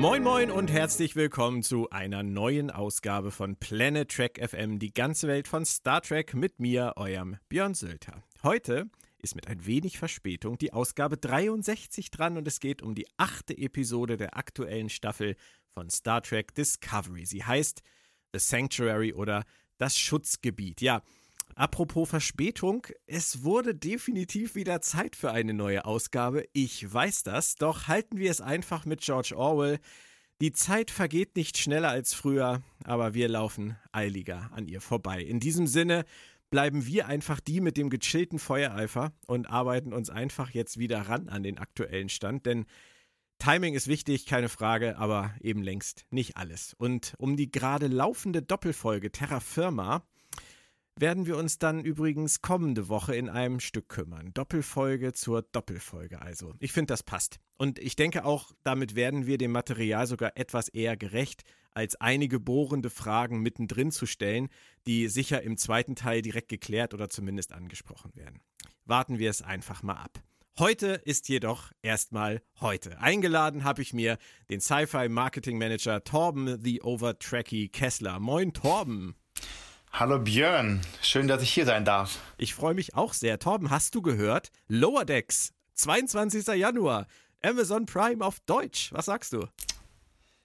Moin Moin und herzlich willkommen zu einer neuen Ausgabe von Planet Trek FM, die ganze Welt von Star Trek mit mir, eurem Björn Sülter. Heute ist mit ein wenig Verspätung die Ausgabe 63 dran und es geht um die achte Episode der aktuellen Staffel von Star Trek Discovery. Sie heißt The Sanctuary oder das Schutzgebiet. Ja, Apropos Verspätung, es wurde definitiv wieder Zeit für eine neue Ausgabe. Ich weiß das, doch halten wir es einfach mit George Orwell. Die Zeit vergeht nicht schneller als früher, aber wir laufen eiliger an ihr vorbei. In diesem Sinne bleiben wir einfach die mit dem gechillten Feuereifer und arbeiten uns einfach jetzt wieder ran an den aktuellen Stand, denn Timing ist wichtig, keine Frage, aber eben längst nicht alles. Und um die gerade laufende Doppelfolge Terra Firma werden wir uns dann übrigens kommende Woche in einem Stück kümmern. Doppelfolge zur Doppelfolge also. Ich finde, das passt. Und ich denke auch, damit werden wir dem Material sogar etwas eher gerecht, als einige bohrende Fragen mittendrin zu stellen, die sicher im zweiten Teil direkt geklärt oder zumindest angesprochen werden. Warten wir es einfach mal ab. Heute ist jedoch erstmal heute. Eingeladen habe ich mir den Sci-Fi Marketing Manager Torben The Overtracky Kessler. Moin Torben. Hallo Björn, schön, dass ich hier sein darf. Ich freue mich auch sehr. Torben, hast du gehört? Lower Decks, 22. Januar, Amazon Prime auf Deutsch. Was sagst du?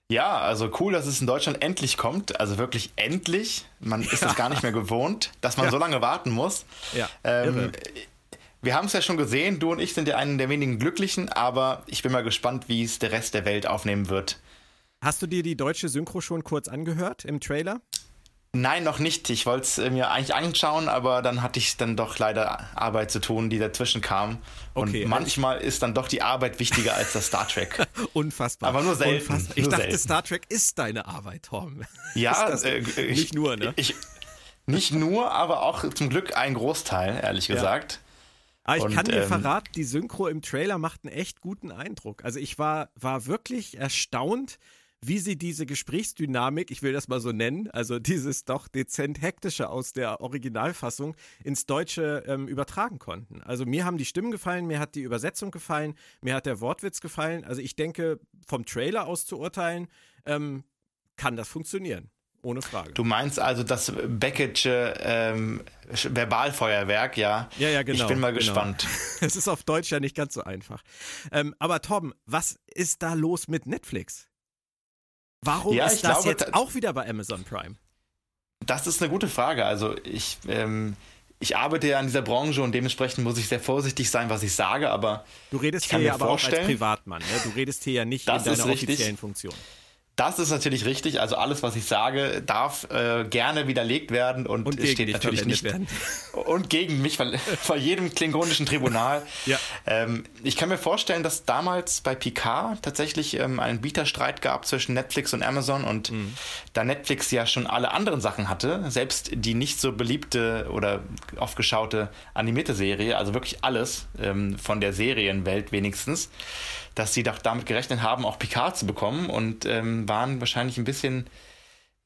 Ja, also cool, dass es in Deutschland endlich kommt. Also wirklich endlich. Man ist es gar nicht mehr gewohnt, dass man ja. so lange warten muss. Ja. Ähm, wir haben es ja schon gesehen, du und ich sind ja einen der wenigen Glücklichen, aber ich bin mal gespannt, wie es der Rest der Welt aufnehmen wird. Hast du dir die deutsche Synchro schon kurz angehört im Trailer? Nein, noch nicht. Ich wollte es mir eigentlich anschauen, aber dann hatte ich dann doch leider Arbeit zu tun, die dazwischen kam. Und okay, manchmal ist dann doch die Arbeit wichtiger als das Star Trek. Unfassbar. Aber nur selten. Unfassbar. Ich nur dachte, selten. Star Trek ist deine Arbeit, Tom. Ja, äh, ich, nicht nur, ne? Ich, nicht nur, aber auch zum Glück ein Großteil, ehrlich ja. gesagt. Aber ich Und, kann dir ähm, verraten, die Synchro im Trailer macht einen echt guten Eindruck. Also ich war, war wirklich erstaunt, wie sie diese Gesprächsdynamik, ich will das mal so nennen, also dieses doch dezent hektische aus der Originalfassung ins Deutsche ähm, übertragen konnten. Also mir haben die Stimmen gefallen, mir hat die Übersetzung gefallen, mir hat der Wortwitz gefallen. Also ich denke, vom Trailer aus zu urteilen, ähm, kann das funktionieren. Ohne Frage. Du meinst also das Beckett'sche ähm, Verbalfeuerwerk, ja? Ja, ja, genau. Ich bin mal genau. gespannt. Es ist auf Deutsch ja nicht ganz so einfach. Ähm, aber Tom, was ist da los mit Netflix? Warum ja, ist das glaube, jetzt auch wieder bei Amazon Prime? Das ist eine gute Frage. Also ich, ähm, ich arbeite ja in dieser Branche und dementsprechend muss ich sehr vorsichtig sein, was ich sage, aber du redest hier ja aber auch als Privatmann. Ne? Du redest hier ja nicht in deiner offiziellen Funktion. Das ist natürlich richtig. Also alles, was ich sage, darf äh, gerne widerlegt werden und, und steht natürlich nicht werden. und gegen mich vor jedem klingonischen Tribunal. ja. ähm, ich kann mir vorstellen, dass damals bei Picard tatsächlich ähm, einen Bieterstreit gab zwischen Netflix und Amazon und mhm. da Netflix ja schon alle anderen Sachen hatte, selbst die nicht so beliebte oder oft geschaute animierte Serie, also wirklich alles ähm, von der Serienwelt wenigstens dass sie doch damit gerechnet haben, auch Picard zu bekommen und ähm, waren wahrscheinlich ein bisschen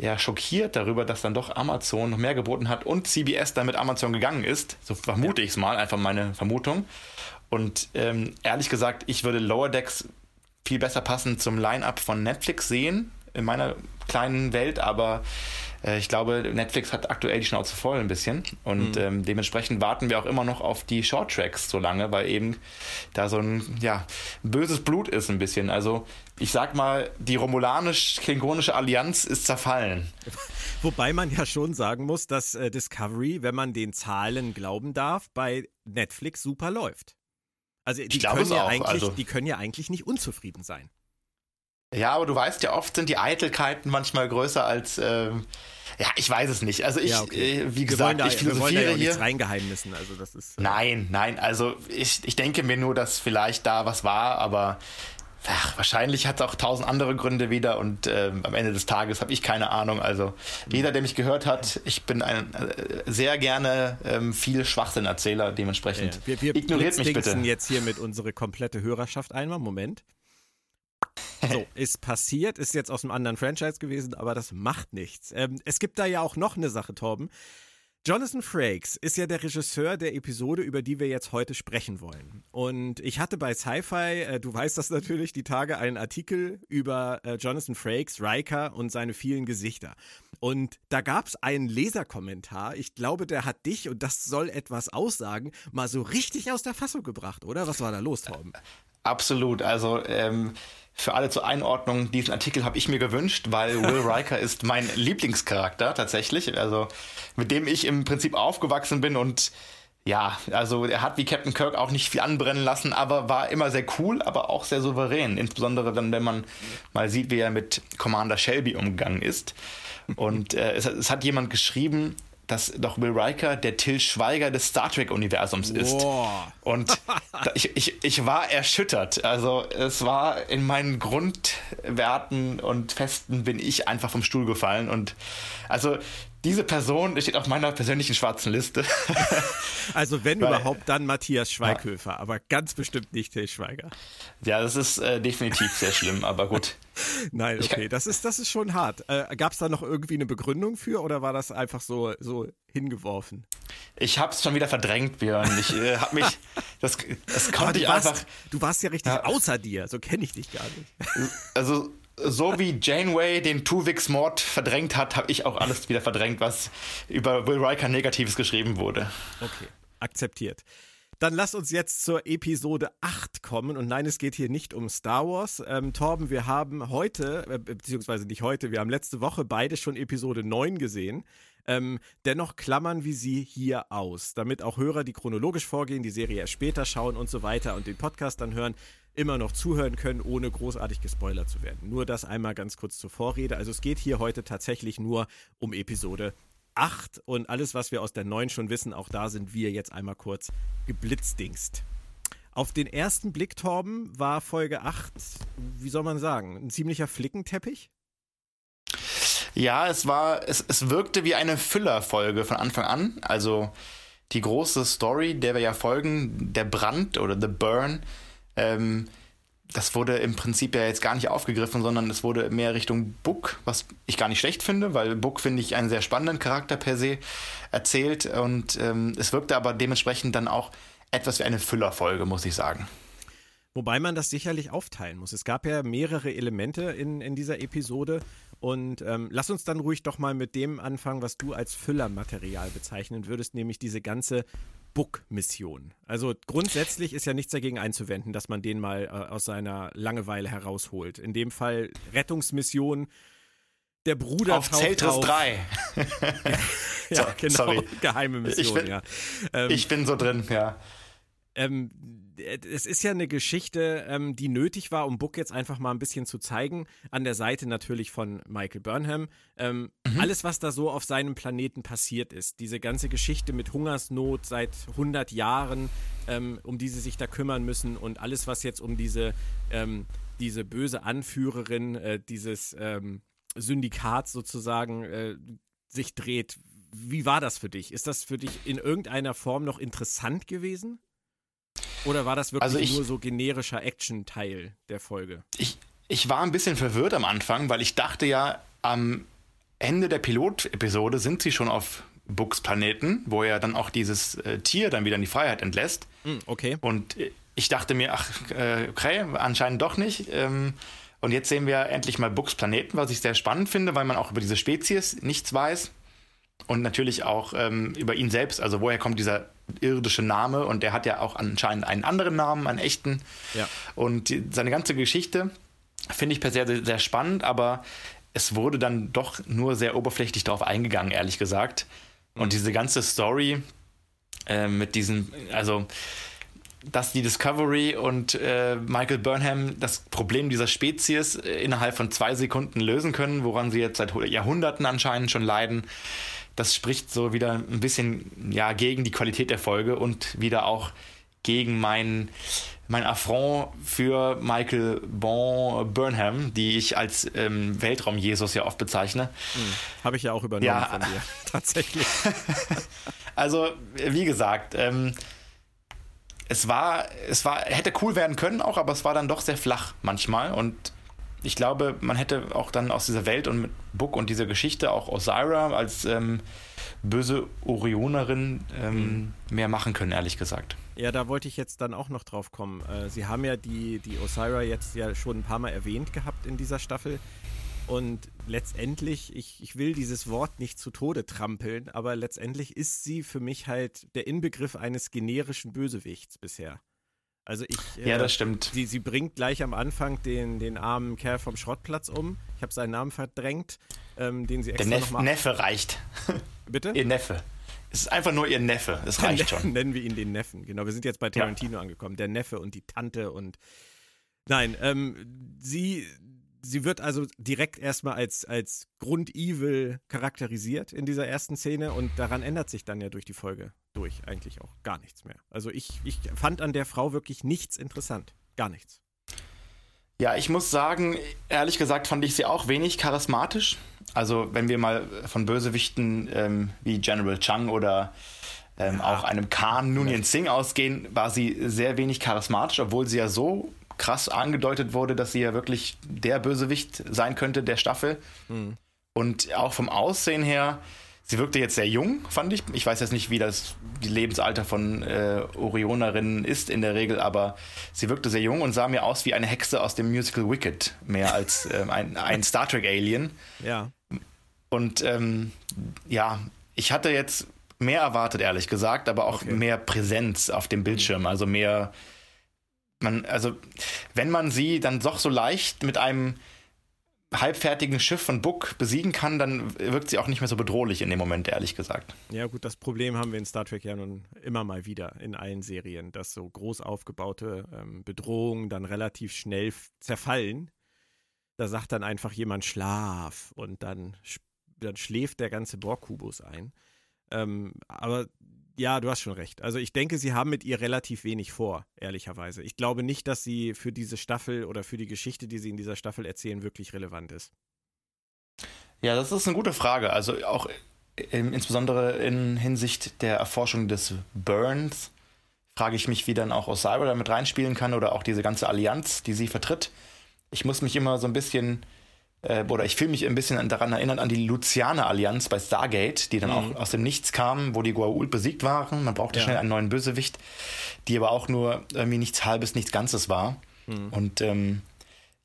ja, schockiert darüber, dass dann doch Amazon noch mehr geboten hat und CBS dann mit Amazon gegangen ist. So vermute ja. ich es mal, einfach meine Vermutung. Und ähm, ehrlich gesagt, ich würde Lower Decks viel besser passen zum Line-up von Netflix sehen, in meiner kleinen Welt, aber ich glaube, Netflix hat aktuell die Schnauze voll ein bisschen und mhm. ähm, dementsprechend warten wir auch immer noch auf die Short Tracks so lange, weil eben da so ein ja, böses Blut ist ein bisschen. Also ich sag mal, die romulanisch-klingonische Allianz ist zerfallen. Wobei man ja schon sagen muss, dass äh, Discovery, wenn man den Zahlen glauben darf, bei Netflix super läuft. Also die, können ja, eigentlich, also, die können ja eigentlich nicht unzufrieden sein. Ja, aber du weißt ja, oft sind die Eitelkeiten manchmal größer als. Ähm, ja, ich weiß es nicht. Also ich, ja, okay. äh, wie gesagt, da, ich philosophiere wir ja hier. reingeheimnissen. Also das ist. Äh nein, nein. Also ich, ich denke mir nur, dass vielleicht da was war, aber ach, wahrscheinlich hat es auch tausend andere Gründe wieder und äh, am Ende des Tages habe ich keine Ahnung. Also mhm. jeder, der mich gehört hat, ich bin ein äh, sehr gerne ähm, viel Schwachsinn-Erzähler. Dementsprechend ja, wir, wir ignoriert mich bitte. jetzt hier mit unsere komplette Hörerschaft einmal. Moment. So, ist passiert, ist jetzt aus einem anderen Franchise gewesen, aber das macht nichts. Ähm, es gibt da ja auch noch eine Sache, Torben. Jonathan Frakes ist ja der Regisseur der Episode, über die wir jetzt heute sprechen wollen. Und ich hatte bei Sci-Fi, äh, du weißt das natürlich, die Tage einen Artikel über äh, Jonathan Frakes, Riker und seine vielen Gesichter. Und da gab es einen Leserkommentar. Ich glaube, der hat dich, und das soll etwas aussagen, mal so richtig aus der Fassung gebracht, oder? Was war da los, Torben? Absolut. Also ähm, für alle zur Einordnung, diesen Artikel habe ich mir gewünscht, weil Will Riker ist mein Lieblingscharakter tatsächlich. Also mit dem ich im Prinzip aufgewachsen bin und ja, also er hat wie Captain Kirk auch nicht viel anbrennen lassen, aber war immer sehr cool, aber auch sehr souverän. Insbesondere dann, wenn man mal sieht, wie er mit Commander Shelby umgegangen ist. Und äh, es, es, hat jemand geschrieben, dass doch Will Riker der Till Schweiger des Star Trek-Universums ist. Wow. Und ich, ich, ich war erschüttert. Also es war in meinen Grundwerten und Festen bin ich einfach vom Stuhl gefallen. Und also diese Person steht auf meiner persönlichen schwarzen Liste. also wenn Weil, überhaupt, dann Matthias Schweighöfer, ja. aber ganz bestimmt nicht Till Schweiger. Ja, das ist äh, definitiv sehr schlimm, aber gut. Nein, okay, das ist, das ist schon hart. Äh, Gab es da noch irgendwie eine Begründung für oder war das einfach so, so hingeworfen? Ich habe es schon wieder verdrängt, Björn. Ich äh, habe mich, das, das konnte ich warst, einfach. Du warst ja richtig ja. außer dir, so kenne ich dich gar nicht. Also so wie Janeway den Tuvix-Mord verdrängt hat, habe ich auch alles wieder verdrängt, was über Will Riker Negatives geschrieben wurde. Okay, akzeptiert. Dann lass uns jetzt zur Episode 8 kommen. Und nein, es geht hier nicht um Star Wars. Ähm, Torben, wir haben heute, äh, beziehungsweise nicht heute, wir haben letzte Woche beide schon Episode 9 gesehen. Ähm, dennoch klammern wir sie hier aus, damit auch Hörer, die chronologisch vorgehen, die Serie erst später schauen und so weiter und den Podcast dann hören, immer noch zuhören können, ohne großartig gespoilert zu werden. Nur das einmal ganz kurz zur Vorrede. Also es geht hier heute tatsächlich nur um Episode 8 und alles, was wir aus der 9 schon wissen, auch da sind wir jetzt einmal kurz geblitzdingst. Auf den ersten Blick, Torben, war Folge 8, wie soll man sagen, ein ziemlicher Flickenteppich? Ja, es war, es, es wirkte wie eine Füllerfolge von Anfang an. Also die große Story, der wir ja folgen, der Brand oder The Burn, ähm, das wurde im Prinzip ja jetzt gar nicht aufgegriffen, sondern es wurde mehr Richtung Book, was ich gar nicht schlecht finde, weil Book finde ich einen sehr spannenden Charakter per se erzählt und ähm, es wirkte aber dementsprechend dann auch etwas wie eine Füllerfolge, muss ich sagen. Wobei man das sicherlich aufteilen muss. Es gab ja mehrere Elemente in, in dieser Episode und ähm, lass uns dann ruhig doch mal mit dem anfangen, was du als Füllermaterial bezeichnen würdest, nämlich diese ganze Book-Mission. Also grundsätzlich ist ja nichts dagegen einzuwenden, dass man den mal äh, aus seiner Langeweile herausholt. In dem Fall Rettungsmission. Der Bruder auf Zeltris 3. ja, genau. Sorry. Geheime Mission, ich bin, ja. Ähm, ich bin so drin, ja. Ähm, es ist ja eine Geschichte, ähm, die nötig war, um Book jetzt einfach mal ein bisschen zu zeigen. An der Seite natürlich von Michael Burnham. Ähm, mhm. Alles, was da so auf seinem Planeten passiert ist. Diese ganze Geschichte mit Hungersnot seit 100 Jahren, ähm, um die sie sich da kümmern müssen. Und alles, was jetzt um diese, ähm, diese böse Anführerin äh, dieses ähm, Syndikats sozusagen äh, sich dreht. Wie war das für dich? Ist das für dich in irgendeiner Form noch interessant gewesen? Oder war das wirklich also ich, nur so generischer Action-Teil der Folge? Ich, ich war ein bisschen verwirrt am Anfang, weil ich dachte ja, am Ende der Pilot-Episode sind sie schon auf Books Planeten, wo er dann auch dieses äh, Tier dann wieder in die Freiheit entlässt. Mm, okay. Und ich dachte mir, ach, äh, okay, anscheinend doch nicht. Ähm, und jetzt sehen wir endlich mal Books Planeten, was ich sehr spannend finde, weil man auch über diese Spezies nichts weiß. Und natürlich auch ähm, über ihn selbst, also woher kommt dieser irdische Name und der hat ja auch anscheinend einen anderen Namen, einen echten. Ja. Und die, seine ganze Geschichte finde ich per se sehr, sehr spannend, aber es wurde dann doch nur sehr oberflächlich darauf eingegangen, ehrlich gesagt. Und mhm. diese ganze Story äh, mit diesen, also dass die Discovery und äh, Michael Burnham das Problem dieser Spezies äh, innerhalb von zwei Sekunden lösen können, woran sie jetzt seit Jahrhunderten anscheinend schon leiden das spricht so wieder ein bisschen ja, gegen die Qualität der Folge und wieder auch gegen mein, mein Affront für Michael bon Burnham, die ich als ähm, Weltraum-Jesus ja oft bezeichne. Hm, Habe ich ja auch übernommen ja. von dir, tatsächlich. also, wie gesagt, ähm, es war, es war, hätte cool werden können auch, aber es war dann doch sehr flach manchmal und ich glaube, man hätte auch dann aus dieser Welt und mit Book und dieser Geschichte auch Osira als ähm, böse Orionerin ähm, mhm. mehr machen können, ehrlich gesagt. Ja, da wollte ich jetzt dann auch noch drauf kommen. Äh, Sie haben ja die, die Osira jetzt ja schon ein paar Mal erwähnt gehabt in dieser Staffel. Und letztendlich, ich, ich will dieses Wort nicht zu Tode trampeln, aber letztendlich ist sie für mich halt der Inbegriff eines generischen Bösewichts bisher. Also ich. Ja, das äh, stimmt. Sie, sie bringt gleich am Anfang den, den armen Kerl vom Schrottplatz um. Ich habe seinen Namen verdrängt, ähm, den sie extra Der Neff, Neffe reicht. Bitte? Ihr Neffe. Es ist einfach nur ihr Neffe. Es reicht schon. Nennen wir ihn den Neffen. Genau, wir sind jetzt bei Tarantino ja. angekommen. Der Neffe und die Tante und. Nein, ähm, sie, sie wird also direkt erstmal als, als Grund-Evil charakterisiert in dieser ersten Szene und daran ändert sich dann ja durch die Folge durch eigentlich auch gar nichts mehr. Also ich, ich fand an der Frau wirklich nichts interessant. Gar nichts. Ja, ich muss sagen, ehrlich gesagt fand ich sie auch wenig charismatisch. Also wenn wir mal von Bösewichten ähm, wie General Chang oder ähm, ja. auch einem Khan Noonien Singh ausgehen, war sie sehr wenig charismatisch, obwohl sie ja so krass angedeutet wurde, dass sie ja wirklich der Bösewicht sein könnte der Staffel. Mhm. Und auch vom Aussehen her, sie wirkte jetzt sehr jung, fand ich. Ich weiß jetzt nicht, wie das Lebensalter von äh, Orionerinnen ist in der Regel, aber sie wirkte sehr jung und sah mir aus wie eine Hexe aus dem Musical Wicked, mehr als äh, ein, ein Star Trek Alien. Ja. Und ähm, ja, ich hatte jetzt mehr erwartet, ehrlich gesagt, aber auch okay. mehr Präsenz auf dem Bildschirm, also mehr man, also, wenn man sie dann doch so leicht mit einem halbfertigen Schiff von Book besiegen kann, dann wirkt sie auch nicht mehr so bedrohlich in dem Moment, ehrlich gesagt. Ja, gut, das Problem haben wir in Star Trek ja nun immer mal wieder in allen Serien, dass so groß aufgebaute ähm, Bedrohungen dann relativ schnell zerfallen. Da sagt dann einfach jemand Schlaf und dann, dann schläft der ganze Borg-Kubus ein. Ähm, aber ja, du hast schon recht. Also ich denke, sie haben mit ihr relativ wenig vor, ehrlicherweise. Ich glaube nicht, dass sie für diese Staffel oder für die Geschichte, die sie in dieser Staffel erzählen, wirklich relevant ist. Ja, das ist eine gute Frage. Also auch in, insbesondere in Hinsicht der Erforschung des Burns frage ich mich, wie dann auch Osira damit reinspielen kann oder auch diese ganze Allianz, die sie vertritt. Ich muss mich immer so ein bisschen äh, oder ich fühle mich ein bisschen daran erinnern an die Lucianer-Allianz bei Stargate, die dann mhm. auch aus dem Nichts kam, wo die Goa'uld besiegt waren. Man brauchte ja. schnell einen neuen Bösewicht, die aber auch nur irgendwie nichts Halbes, nichts Ganzes war. Mhm. Und ähm,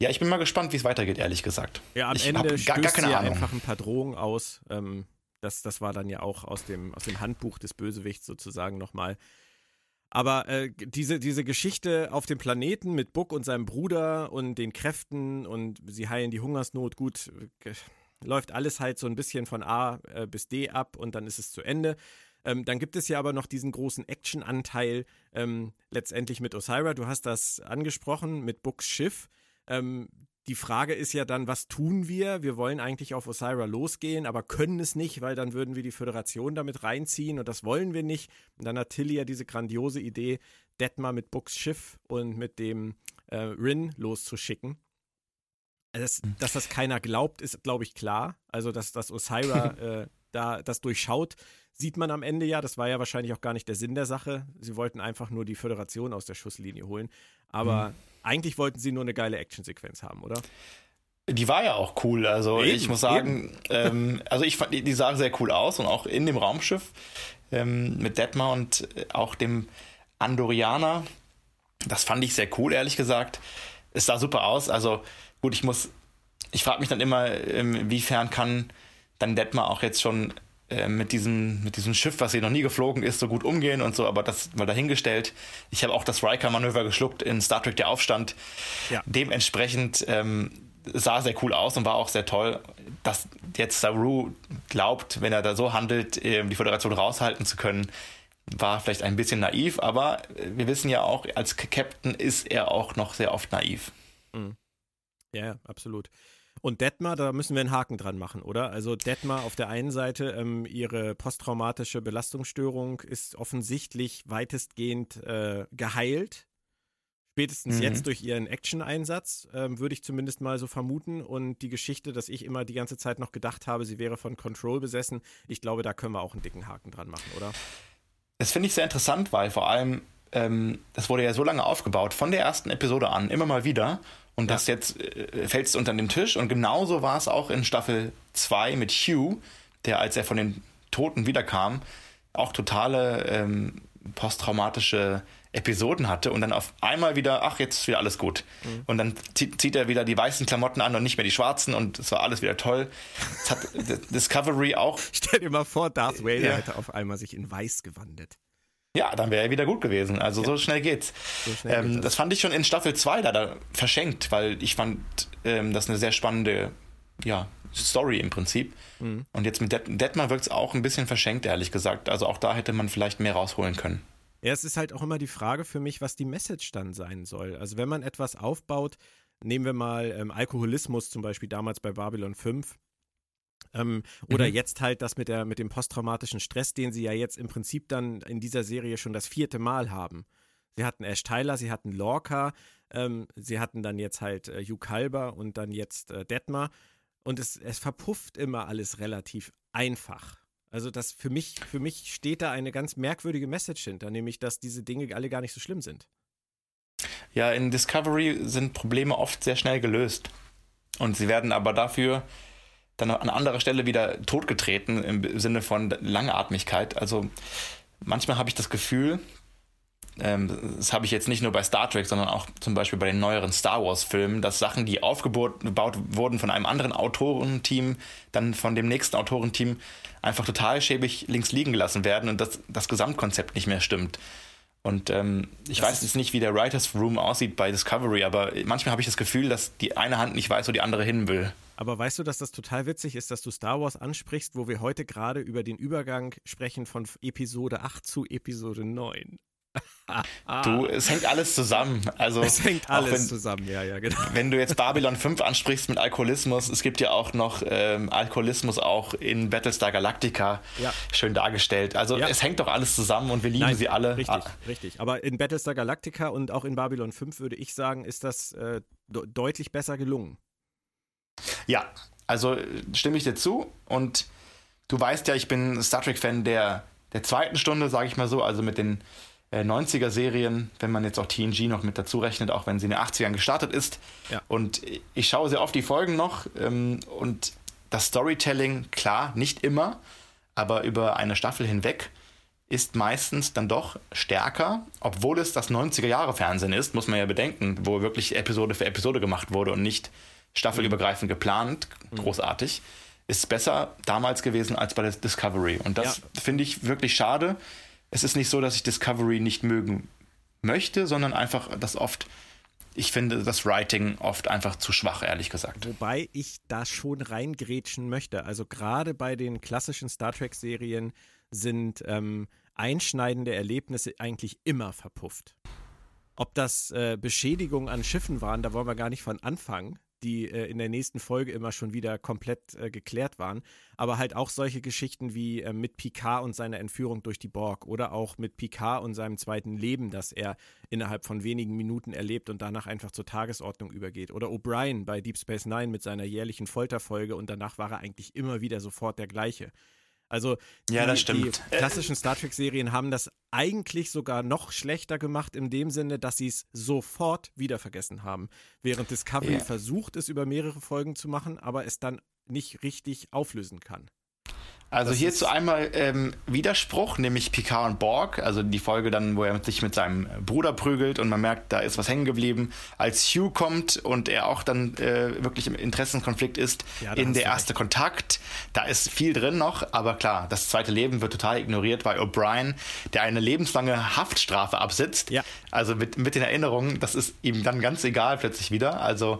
ja, ich bin mal gespannt, wie es weitergeht, ehrlich gesagt. Ja, am ich Ende gar, gar keine Ahnung. einfach ein paar Drohungen aus. Ähm, das, das war dann ja auch aus dem, aus dem Handbuch des Bösewichts sozusagen nochmal aber äh, diese, diese Geschichte auf dem Planeten mit Buck und seinem Bruder und den Kräften und sie heilen die Hungersnot, gut, läuft alles halt so ein bisschen von A äh, bis D ab und dann ist es zu Ende. Ähm, dann gibt es ja aber noch diesen großen Action-Anteil ähm, letztendlich mit Osira. Du hast das angesprochen mit Books Schiff. Ähm, die Frage ist ja dann, was tun wir? Wir wollen eigentlich auf Osira losgehen, aber können es nicht, weil dann würden wir die Föderation damit reinziehen und das wollen wir nicht. Und dann hat Tilly ja diese grandiose Idee, Detmar mit Books Schiff und mit dem äh, Rin loszuschicken. Das, hm. dass das keiner glaubt, ist, glaube ich, klar. Also, dass, dass Osira äh, da das durchschaut, sieht man am Ende ja. Das war ja wahrscheinlich auch gar nicht der Sinn der Sache. Sie wollten einfach nur die Föderation aus der Schusslinie holen. Aber mhm. Eigentlich wollten sie nur eine geile Actionsequenz haben, oder? Die war ja auch cool. Also eben, ich muss sagen, ähm, also ich fand, die, die sah sehr cool aus und auch in dem Raumschiff ähm, mit Detmar und auch dem Andorianer. Das fand ich sehr cool, ehrlich gesagt. Es sah super aus. Also gut, ich muss, ich frage mich dann immer, inwiefern kann dann Detmar auch jetzt schon äh, mit, diesem, mit diesem Schiff, was hier noch nie geflogen ist, so gut umgehen und so, aber das mal dahingestellt. Ich habe auch das Riker-Manöver geschluckt in Star Trek Der Aufstand. Ja. Dementsprechend ähm, sah sehr cool aus und war auch sehr toll, dass jetzt Saru glaubt, wenn er da so handelt, äh, die Föderation raushalten zu können. War vielleicht ein bisschen naiv, aber wir wissen ja auch, als Captain ist er auch noch sehr oft naiv. Mhm. Ja, absolut. Und Detmar, da müssen wir einen Haken dran machen, oder? Also Detmar auf der einen Seite, ähm, ihre posttraumatische Belastungsstörung ist offensichtlich weitestgehend äh, geheilt. Spätestens mhm. jetzt durch ihren Action-Einsatz, ähm, würde ich zumindest mal so vermuten. Und die Geschichte, dass ich immer die ganze Zeit noch gedacht habe, sie wäre von Control besessen, ich glaube, da können wir auch einen dicken Haken dran machen, oder? Das finde ich sehr interessant, weil vor allem ähm, das wurde ja so lange aufgebaut, von der ersten Episode an, immer mal wieder. Und ja. das jetzt äh, fällt es unter den Tisch. Und genauso war es auch in Staffel 2 mit Hugh, der, als er von den Toten wiederkam, auch totale ähm, posttraumatische Episoden hatte und dann auf einmal wieder, ach, jetzt ist wieder alles gut. Mhm. Und dann zieht er wieder die weißen Klamotten an und nicht mehr die schwarzen und es war alles wieder toll. Es hat Discovery auch. Stell dir mal vor, Darth Vader ja. hätte auf einmal sich in weiß gewandelt. Ja, dann wäre er wieder gut gewesen. Also ja. so schnell geht's. So schnell ähm, geht das. das. fand ich schon in Staffel 2 da verschenkt, weil ich fand ähm, das eine sehr spannende ja, Story im Prinzip. Mhm. Und jetzt mit Det Detmar wirkt es auch ein bisschen verschenkt, ehrlich gesagt. Also auch da hätte man vielleicht mehr rausholen können. Ja, es ist halt auch immer die Frage für mich, was die Message dann sein soll. Also wenn man etwas aufbaut, nehmen wir mal ähm, Alkoholismus zum Beispiel damals bei Babylon 5, ähm, oder mhm. jetzt halt das mit, der, mit dem posttraumatischen Stress, den sie ja jetzt im Prinzip dann in dieser Serie schon das vierte Mal haben. Sie hatten Ash Tyler, sie hatten Lorca, ähm, sie hatten dann jetzt halt äh, Hugh Kalber und dann jetzt äh, Detmar. Und es, es verpufft immer alles relativ einfach. Also das für mich, für mich steht da eine ganz merkwürdige Message hinter, nämlich dass diese Dinge alle gar nicht so schlimm sind. Ja, in Discovery sind Probleme oft sehr schnell gelöst. Und sie werden aber dafür dann an anderer Stelle wieder totgetreten im Sinne von Langatmigkeit. Also manchmal habe ich das Gefühl, ähm, das habe ich jetzt nicht nur bei Star Trek, sondern auch zum Beispiel bei den neueren Star Wars-Filmen, dass Sachen, die aufgebaut wurden von einem anderen Autorenteam, dann von dem nächsten Autorenteam einfach total schäbig links liegen gelassen werden und das, das Gesamtkonzept nicht mehr stimmt. Und ähm, ich das weiß jetzt nicht, wie der Writers Room aussieht bei Discovery, aber manchmal habe ich das Gefühl, dass die eine Hand nicht weiß, wo die andere hin will. Aber weißt du, dass das total witzig ist, dass du Star Wars ansprichst, wo wir heute gerade über den Übergang sprechen von Episode 8 zu Episode 9? Du, es hängt alles zusammen. Also, es hängt alles wenn, zusammen, ja, ja, genau. Wenn du jetzt Babylon 5 ansprichst mit Alkoholismus, es gibt ja auch noch ähm, Alkoholismus auch in Battlestar Galactica ja. schön dargestellt. Also ja. es hängt doch alles zusammen und wir lieben Nein, sie alle. Richtig, ah. richtig. Aber in Battlestar Galactica und auch in Babylon 5 würde ich sagen, ist das äh, deutlich besser gelungen. Ja, also stimme ich dir zu und du weißt ja, ich bin Star Trek-Fan der, der zweiten Stunde, sage ich mal so, also mit den 90er-Serien, wenn man jetzt auch TNG noch mit dazu rechnet, auch wenn sie in den 80ern gestartet ist. Ja. Und ich schaue sehr oft die Folgen noch ähm, und das Storytelling, klar, nicht immer, aber über eine Staffel hinweg ist meistens dann doch stärker, obwohl es das 90er-Jahre-Fernsehen ist, muss man ja bedenken, wo wirklich Episode für Episode gemacht wurde und nicht staffelübergreifend geplant, mhm. großartig, ist besser damals gewesen als bei der Discovery. Und das ja. finde ich wirklich schade. Es ist nicht so, dass ich Discovery nicht mögen möchte, sondern einfach, dass oft ich finde das Writing oft einfach zu schwach, ehrlich gesagt. Wobei ich da schon reingrätschen möchte. Also gerade bei den klassischen Star Trek-Serien sind ähm, einschneidende Erlebnisse eigentlich immer verpufft. Ob das äh, Beschädigungen an Schiffen waren, da wollen wir gar nicht von anfangen die äh, in der nächsten Folge immer schon wieder komplett äh, geklärt waren. Aber halt auch solche Geschichten wie äh, mit Picard und seiner Entführung durch die Borg oder auch mit Picard und seinem zweiten Leben, das er innerhalb von wenigen Minuten erlebt und danach einfach zur Tagesordnung übergeht. Oder O'Brien bei Deep Space Nine mit seiner jährlichen Folterfolge und danach war er eigentlich immer wieder sofort der gleiche. Also die, ja, die klassischen Star Trek-Serien haben das eigentlich sogar noch schlechter gemacht, in dem Sinne, dass sie es sofort wieder vergessen haben. Während Discovery yeah. versucht, es über mehrere Folgen zu machen, aber es dann nicht richtig auflösen kann. Also das hierzu einmal ähm, Widerspruch, nämlich Picard und Borg, also die Folge dann, wo er sich mit seinem Bruder prügelt und man merkt, da ist was hängen geblieben. Als Hugh kommt und er auch dann äh, wirklich im Interessenkonflikt ist, ja, in der erste recht. Kontakt, da ist viel drin noch, aber klar, das zweite Leben wird total ignoriert bei O'Brien, der eine lebenslange Haftstrafe absitzt. Ja. Also mit, mit den Erinnerungen, das ist ihm dann ganz egal plötzlich wieder. Also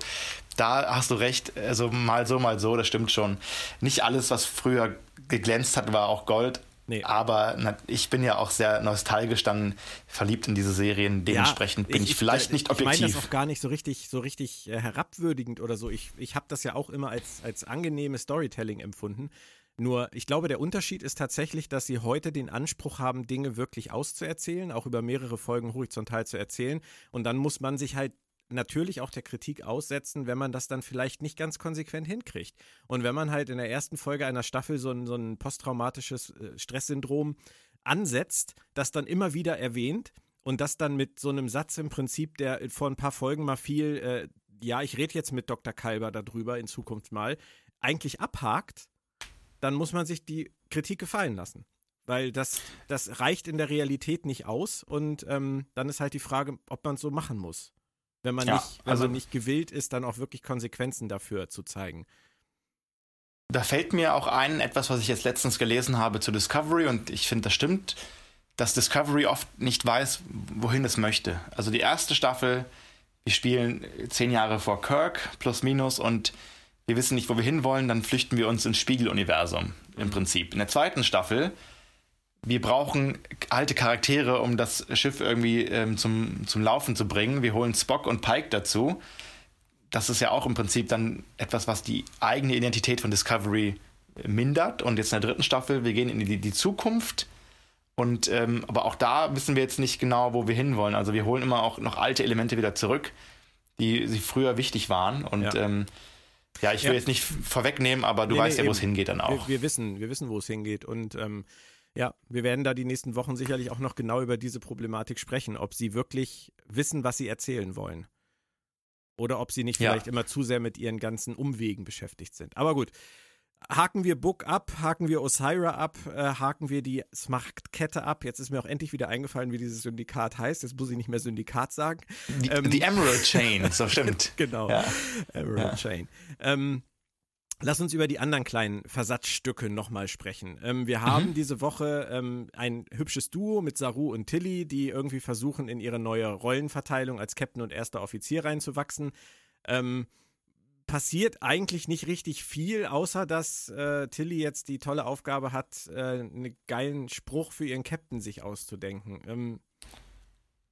da hast du recht, also mal so, mal so, das stimmt schon. Nicht alles, was früher geglänzt hat, war auch Gold. Nee. Aber na, ich bin ja auch sehr nostalgisch dann verliebt in diese Serien. Dementsprechend ja, bin ich, ich vielleicht nicht objektiv. Ich meine das auch gar nicht so richtig, so richtig äh, herabwürdigend oder so. Ich, ich habe das ja auch immer als, als angenehmes Storytelling empfunden. Nur, ich glaube, der Unterschied ist tatsächlich, dass sie heute den Anspruch haben, Dinge wirklich auszuerzählen, auch über mehrere Folgen horizontal zu erzählen. Und dann muss man sich halt natürlich auch der Kritik aussetzen, wenn man das dann vielleicht nicht ganz konsequent hinkriegt. Und wenn man halt in der ersten Folge einer Staffel so ein, so ein posttraumatisches äh, Stresssyndrom ansetzt, das dann immer wieder erwähnt Und das dann mit so einem Satz im Prinzip, der vor ein paar Folgen mal fiel, äh, ja, ich rede jetzt mit Dr. Kalber darüber in Zukunft mal, eigentlich abhakt, dann muss man sich die Kritik gefallen lassen. Weil das, das reicht in der Realität nicht aus und ähm, dann ist halt die Frage, ob man es so machen muss. Wenn man, ja, nicht, wenn also, man nicht gewillt ist, dann auch wirklich Konsequenzen dafür zu zeigen. Da fällt mir auch ein, etwas, was ich jetzt letztens gelesen habe zu Discovery und ich finde, das stimmt, dass Discovery oft nicht weiß, wohin es möchte. Also die erste Staffel, wir spielen zehn Jahre vor Kirk, plus minus, und wir wissen nicht, wo wir hinwollen, dann flüchten wir uns ins Spiegeluniversum im Prinzip. In der zweiten Staffel wir brauchen alte Charaktere, um das Schiff irgendwie ähm, zum, zum Laufen zu bringen. Wir holen Spock und Pike dazu. Das ist ja auch im Prinzip dann etwas, was die eigene Identität von Discovery mindert. Und jetzt in der dritten Staffel, wir gehen in die, die Zukunft. Und ähm, aber auch da wissen wir jetzt nicht genau, wo wir hinwollen. Also wir holen immer auch noch alte Elemente wieder zurück, die, die früher wichtig waren. Und ja. Ähm, ja, ich will ja. jetzt nicht vorwegnehmen, aber du nee, weißt nee, ja, wo es hingeht dann auch. Wir, wir, wissen, wir wissen, wo es hingeht. Und ähm, ja, wir werden da die nächsten Wochen sicherlich auch noch genau über diese Problematik sprechen, ob sie wirklich wissen, was sie erzählen wollen. Oder ob sie nicht ja. vielleicht immer zu sehr mit ihren ganzen Umwegen beschäftigt sind. Aber gut, haken wir Book ab, haken wir Osira ab, äh, haken wir die Smart-Kette ab. Jetzt ist mir auch endlich wieder eingefallen, wie dieses Syndikat heißt. Jetzt muss ich nicht mehr Syndikat sagen. Die, ähm, die Emerald Chain, so stimmt. genau, ja. Emerald ja. Chain. Ähm, Lass uns über die anderen kleinen Versatzstücke nochmal sprechen. Ähm, wir haben mhm. diese Woche ähm, ein hübsches Duo mit Saru und Tilly, die irgendwie versuchen, in ihre neue Rollenverteilung als Captain und erster Offizier reinzuwachsen. Ähm, passiert eigentlich nicht richtig viel, außer dass äh, Tilly jetzt die tolle Aufgabe hat, äh, einen geilen Spruch für ihren Captain sich auszudenken. Ähm,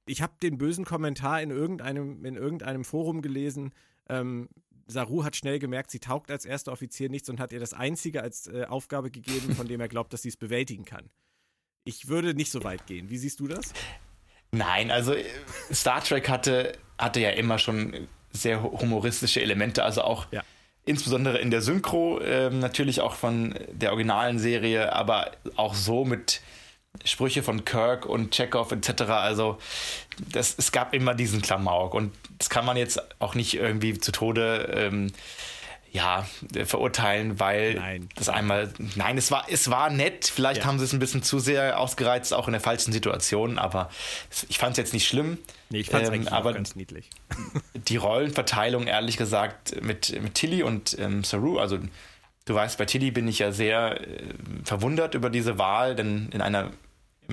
ich habe den bösen Kommentar in irgendeinem, in irgendeinem Forum gelesen, ähm, Saru hat schnell gemerkt, sie taugt als erster Offizier nichts und hat ihr das Einzige als äh, Aufgabe gegeben, von dem er glaubt, dass sie es bewältigen kann. Ich würde nicht so weit gehen. Wie siehst du das? Nein, also äh, Star Trek hatte, hatte ja immer schon sehr humoristische Elemente, also auch ja. insbesondere in der Synchro, äh, natürlich auch von der originalen Serie, aber auch so mit Sprüche von Kirk und Chekhov etc. Also das, es gab immer diesen Klamauk und das kann man jetzt auch nicht irgendwie zu Tode ähm, ja, verurteilen, weil nein. das einmal, nein, es war, es war nett, vielleicht ja. haben sie es ein bisschen zu sehr ausgereizt, auch in der falschen Situation, aber ich fand es jetzt nicht schlimm. Nee, ich fand es ähm, aber ganz niedlich. Die Rollenverteilung, ehrlich gesagt, mit, mit Tilly und ähm, Saru, also du weißt, bei Tilly bin ich ja sehr äh, verwundert über diese Wahl, denn in einer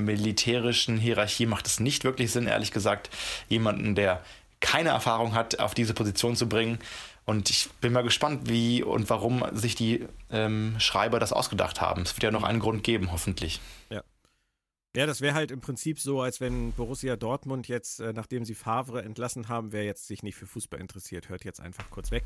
militärischen Hierarchie macht es nicht wirklich Sinn, ehrlich gesagt, jemanden, der keine Erfahrung hat, auf diese Position zu bringen. Und ich bin mal gespannt, wie und warum sich die ähm, Schreiber das ausgedacht haben. Es wird ja noch einen Grund geben, hoffentlich. Ja. Ja, das wäre halt im Prinzip so, als wenn Borussia Dortmund jetzt, äh, nachdem sie Favre entlassen haben, wer jetzt sich nicht für Fußball interessiert, hört jetzt einfach kurz weg,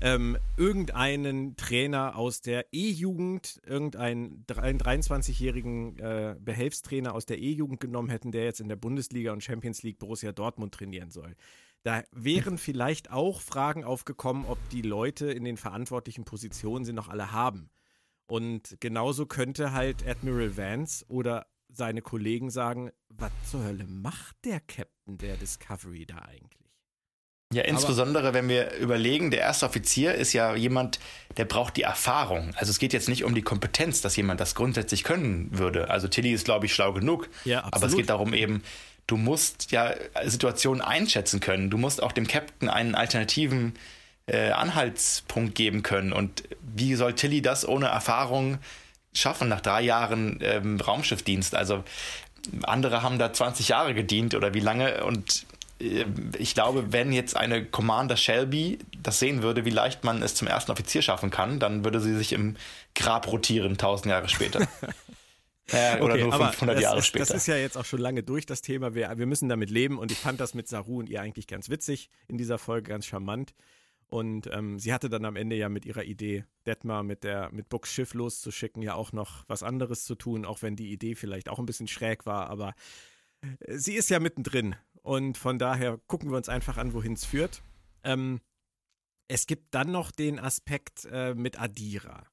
ähm, irgendeinen Trainer aus der E-Jugend, irgendeinen 23-jährigen äh, Behelfstrainer aus der E-Jugend genommen hätten, der jetzt in der Bundesliga und Champions League Borussia Dortmund trainieren soll. Da wären vielleicht auch Fragen aufgekommen, ob die Leute in den verantwortlichen Positionen sie noch alle haben. Und genauso könnte halt Admiral Vance oder seine Kollegen sagen, was zur Hölle macht der Captain der Discovery da eigentlich? Ja, insbesondere Aber, wenn wir überlegen, der erste Offizier ist ja jemand, der braucht die Erfahrung. Also es geht jetzt nicht um die Kompetenz, dass jemand das grundsätzlich können würde. Also Tilly ist, glaube ich, schlau genug. Ja, absolut. Aber es geht darum eben, du musst ja Situationen einschätzen können. Du musst auch dem Captain einen alternativen äh, Anhaltspunkt geben können. Und wie soll Tilly das ohne Erfahrung schaffen nach drei Jahren ähm, Raumschiffdienst. Also andere haben da 20 Jahre gedient oder wie lange und äh, ich glaube, wenn jetzt eine Commander Shelby das sehen würde, wie leicht man es zum ersten Offizier schaffen kann, dann würde sie sich im Grab rotieren, 1000 Jahre später. äh, oder okay, nur 500 Jahre ist, später. Das ist ja jetzt auch schon lange durch, das Thema. Wir, wir müssen damit leben und ich fand das mit Saru und ihr eigentlich ganz witzig in dieser Folge, ganz charmant. Und ähm, sie hatte dann am Ende ja mit ihrer Idee, Detmar mit der mit Bucks Schiff loszuschicken, ja auch noch was anderes zu tun, auch wenn die Idee vielleicht auch ein bisschen schräg war, aber äh, sie ist ja mittendrin. Und von daher gucken wir uns einfach an, wohin es führt. Ähm, es gibt dann noch den Aspekt äh, mit Adira.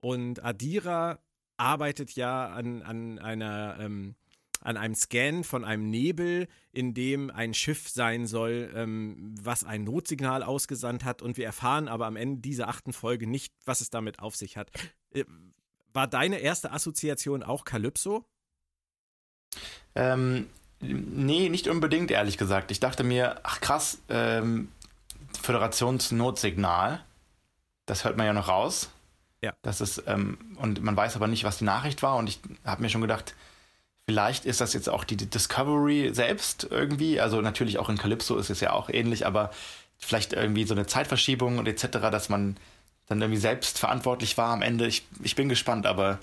Und Adira arbeitet ja an, an einer ähm, an einem Scan von einem Nebel, in dem ein Schiff sein soll, ähm, was ein Notsignal ausgesandt hat. Und wir erfahren aber am Ende dieser achten Folge nicht, was es damit auf sich hat. Äh, war deine erste Assoziation auch Calypso? Ähm, nee, nicht unbedingt, ehrlich gesagt. Ich dachte mir, ach krass, ähm, Föderationsnotsignal. Das hört man ja noch raus. Ja. Das ist, ähm, und man weiß aber nicht, was die Nachricht war. Und ich habe mir schon gedacht, vielleicht ist das jetzt auch die Discovery selbst irgendwie. Also natürlich auch in Calypso ist es ja auch ähnlich, aber vielleicht irgendwie so eine Zeitverschiebung und etc., dass man dann irgendwie selbst verantwortlich war am Ende. Ich, ich bin gespannt, aber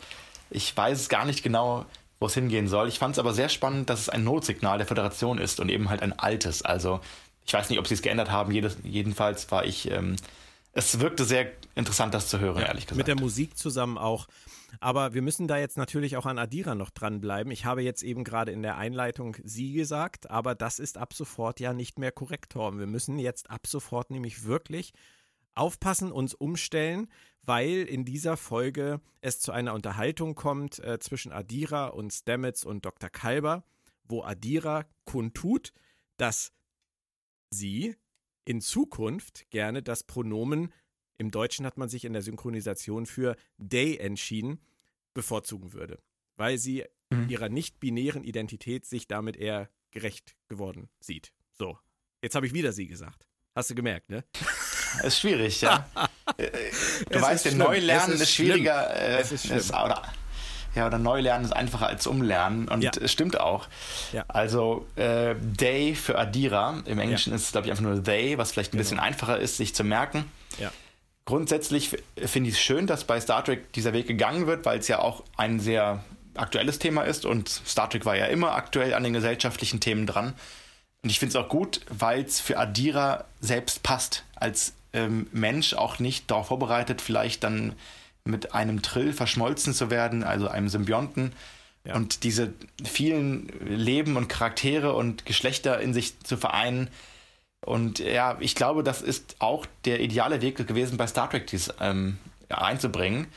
ich weiß es gar nicht genau, wo es hingehen soll. Ich fand es aber sehr spannend, dass es ein Notsignal der Föderation ist und eben halt ein altes. Also ich weiß nicht, ob sie es geändert haben. Jedes, jedenfalls war ich ähm, es wirkte sehr interessant, das zu hören, ja, ehrlich gesagt. Mit der Musik zusammen auch. Aber wir müssen da jetzt natürlich auch an Adira noch dranbleiben. Ich habe jetzt eben gerade in der Einleitung sie gesagt, aber das ist ab sofort ja nicht mehr korrekt, Torben. Wir müssen jetzt ab sofort nämlich wirklich aufpassen, uns umstellen, weil in dieser Folge es zu einer Unterhaltung kommt äh, zwischen Adira und Stamets und Dr. Kalber, wo Adira kundtut, dass sie in Zukunft gerne das Pronomen, im Deutschen hat man sich in der Synchronisation für they entschieden, bevorzugen würde, weil sie mhm. ihrer nicht-binären Identität sich damit eher gerecht geworden sieht. So, jetzt habe ich wieder sie gesagt. Hast du gemerkt, ne? Ist schwierig, ja. Äh, du es weißt, der Neulernen ist, ist schwieriger. Äh, es ist schlimm. Ist, oder, ja, oder Neulernen ist einfacher als Umlernen und ja. es stimmt auch. Ja. Also äh, Day für Adira, im Englischen ja. ist es, glaube ich, einfach nur They, was vielleicht ein genau. bisschen einfacher ist, sich zu merken. Ja. Grundsätzlich finde ich es schön, dass bei Star Trek dieser Weg gegangen wird, weil es ja auch ein sehr aktuelles Thema ist und Star Trek war ja immer aktuell an den gesellschaftlichen Themen dran. Und ich finde es auch gut, weil es für Adira selbst passt, als ähm, Mensch auch nicht darauf vorbereitet, vielleicht dann mit einem Trill verschmolzen zu werden, also einem Symbionten. Ja. Und diese vielen Leben und Charaktere und Geschlechter in sich zu vereinen. Und ja, ich glaube, das ist auch der ideale Weg gewesen, bei Star Trek dies ähm, einzubringen.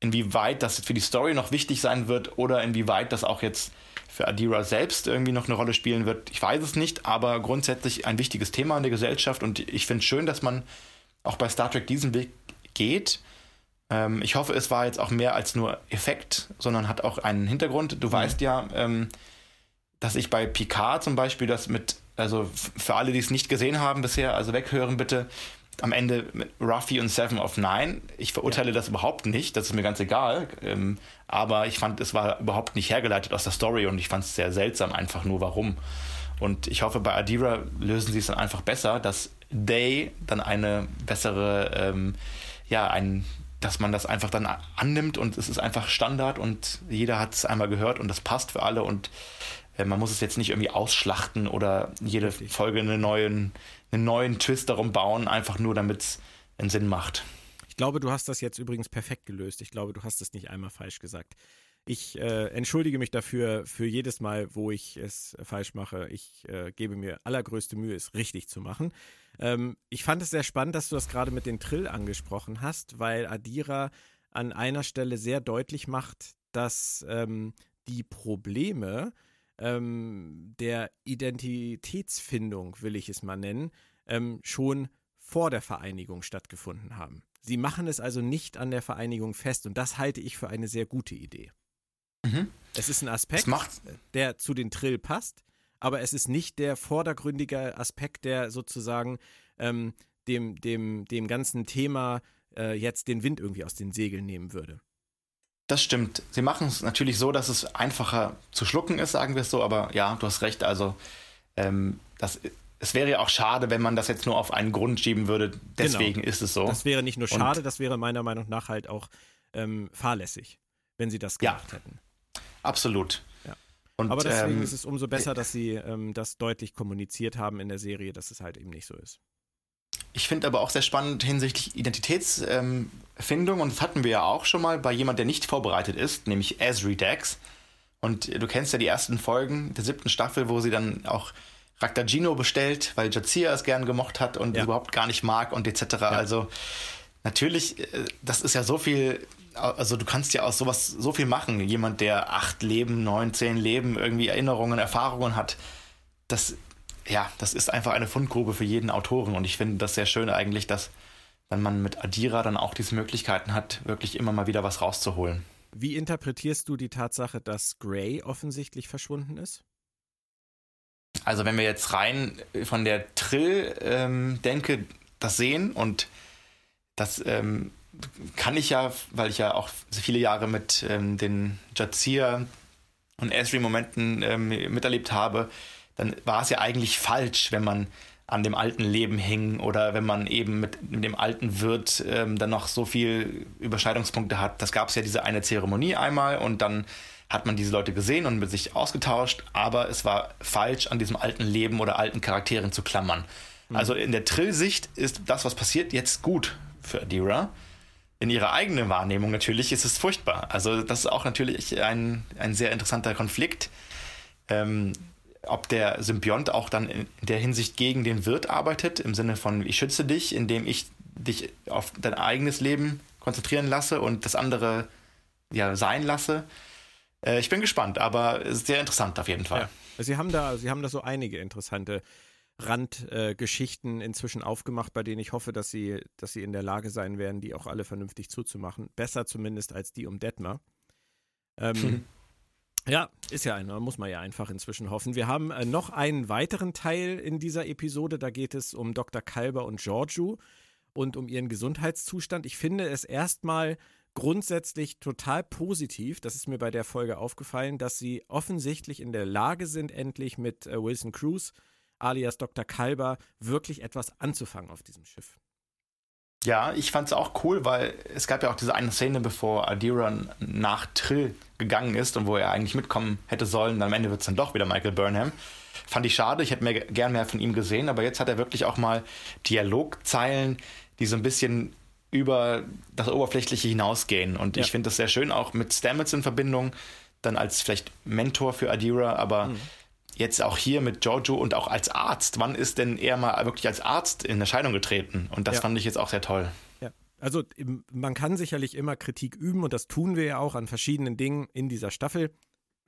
Inwieweit das für die Story noch wichtig sein wird oder inwieweit das auch jetzt für Adira selbst irgendwie noch eine Rolle spielen wird, ich weiß es nicht, aber grundsätzlich ein wichtiges Thema in der Gesellschaft und ich finde es schön, dass man auch bei Star Trek diesen Weg geht ähm, ich hoffe, es war jetzt auch mehr als nur Effekt, sondern hat auch einen Hintergrund. Du mhm. weißt ja, ähm, dass ich bei Picard zum Beispiel das mit, also für alle, die es nicht gesehen haben bisher, also weghören bitte, am Ende mit Ruffy und Seven of Nine. Ich verurteile ja. das überhaupt nicht, das ist mir ganz egal. Ähm, aber ich fand, es war überhaupt nicht hergeleitet aus der Story und ich fand es sehr seltsam, einfach nur warum. Und ich hoffe, bei Adira lösen sie es dann einfach besser, dass Day dann eine bessere, ähm, ja, ein dass man das einfach dann annimmt und es ist einfach Standard und jeder hat es einmal gehört und das passt für alle und man muss es jetzt nicht irgendwie ausschlachten oder jede Richtig. Folge einen neuen, einen neuen Twist darum bauen, einfach nur damit es einen Sinn macht. Ich glaube, du hast das jetzt übrigens perfekt gelöst. Ich glaube, du hast es nicht einmal falsch gesagt. Ich äh, entschuldige mich dafür für jedes Mal, wo ich es falsch mache. Ich äh, gebe mir allergrößte Mühe, es richtig zu machen. Ähm, ich fand es sehr spannend, dass du das gerade mit den Trill angesprochen hast, weil Adira an einer Stelle sehr deutlich macht, dass ähm, die Probleme ähm, der Identitätsfindung, will ich es mal nennen, ähm, schon vor der Vereinigung stattgefunden haben. Sie machen es also nicht an der Vereinigung fest und das halte ich für eine sehr gute Idee. Mhm. Es ist ein Aspekt, der zu den Trill passt, aber es ist nicht der vordergründige Aspekt, der sozusagen ähm, dem, dem, dem ganzen Thema äh, jetzt den Wind irgendwie aus den Segeln nehmen würde. Das stimmt. Sie machen es natürlich so, dass es einfacher zu schlucken ist, sagen wir es so, aber ja, du hast recht. Also, ähm, das, es wäre ja auch schade, wenn man das jetzt nur auf einen Grund schieben würde. Deswegen genau. ist es so. Das wäre nicht nur schade, Und, das wäre meiner Meinung nach halt auch ähm, fahrlässig, wenn sie das gemacht ja. hätten. Absolut. Ja. Und, Aber deswegen ähm, ist es umso besser, dass sie ähm, das deutlich kommuniziert haben in der Serie, dass es halt eben nicht so ist. Ich finde aber auch sehr spannend hinsichtlich Identitätsfindung, ähm, und das hatten wir ja auch schon mal bei jemand, der nicht vorbereitet ist, nämlich Esri Dax. Und du kennst ja die ersten Folgen der siebten Staffel, wo sie dann auch Raktagino bestellt, weil Jazia es gern gemocht hat und ja. überhaupt gar nicht mag und etc. Ja. Also natürlich, äh, das ist ja so viel also du kannst ja aus sowas so viel machen. Jemand, der acht Leben, neun, zehn Leben, irgendwie Erinnerungen, Erfahrungen hat, das, ja, das ist einfach eine Fundgrube für jeden Autoren. Und ich finde das sehr schön eigentlich, dass, wenn man mit Adira dann auch diese Möglichkeiten hat, wirklich immer mal wieder was rauszuholen. Wie interpretierst du die Tatsache, dass Gray offensichtlich verschwunden ist? Also wenn wir jetzt rein von der Trill ähm, denke, das sehen und das ähm, kann ich ja, weil ich ja auch viele Jahre mit ähm, den Jazir und Esri-Momenten ähm, miterlebt habe, dann war es ja eigentlich falsch, wenn man an dem alten Leben hing oder wenn man eben mit, mit dem alten Wirt ähm, dann noch so viel Überschneidungspunkte hat. Das gab es ja diese eine Zeremonie einmal und dann hat man diese Leute gesehen und mit sich ausgetauscht, aber es war falsch, an diesem alten Leben oder alten Charakteren zu klammern. Mhm. Also in der Trill-Sicht ist das, was passiert, jetzt gut für Adira. In ihrer eigenen Wahrnehmung natürlich ist es furchtbar. Also das ist auch natürlich ein, ein sehr interessanter Konflikt. Ähm, ob der Symbiont auch dann in der Hinsicht gegen den Wirt arbeitet, im Sinne von ich schütze dich, indem ich dich auf dein eigenes Leben konzentrieren lasse und das andere ja sein lasse. Äh, ich bin gespannt, aber es ist sehr interessant auf jeden Fall. Ja. Sie haben da, Sie haben da so einige interessante Randgeschichten äh, inzwischen aufgemacht, bei denen ich hoffe, dass sie, dass sie in der Lage sein werden, die auch alle vernünftig zuzumachen. Besser zumindest als die um Detmar. Ähm, hm. Ja, ist ja einer, muss man ja einfach inzwischen hoffen. Wir haben äh, noch einen weiteren Teil in dieser Episode, da geht es um Dr. Kalber und Giorgio und um ihren Gesundheitszustand. Ich finde es erstmal grundsätzlich total positiv, das ist mir bei der Folge aufgefallen, dass sie offensichtlich in der Lage sind, endlich mit äh, Wilson Cruz, alias Dr. Kalber, wirklich etwas anzufangen auf diesem Schiff. Ja, ich fand es auch cool, weil es gab ja auch diese eine Szene, bevor Adira nach Trill gegangen ist und wo er eigentlich mitkommen hätte sollen. Am Ende wird es dann doch wieder Michael Burnham. Fand ich schade, ich hätte mehr, gern mehr von ihm gesehen, aber jetzt hat er wirklich auch mal Dialogzeilen, die so ein bisschen über das Oberflächliche hinausgehen. Und ja. ich finde das sehr schön, auch mit Stamets in Verbindung, dann als vielleicht Mentor für Adira, aber mhm. Jetzt auch hier mit Giorgio und auch als Arzt. Wann ist denn er mal wirklich als Arzt in Erscheinung getreten? Und das ja. fand ich jetzt auch sehr toll. Ja. Also man kann sicherlich immer Kritik üben und das tun wir ja auch an verschiedenen Dingen in dieser Staffel.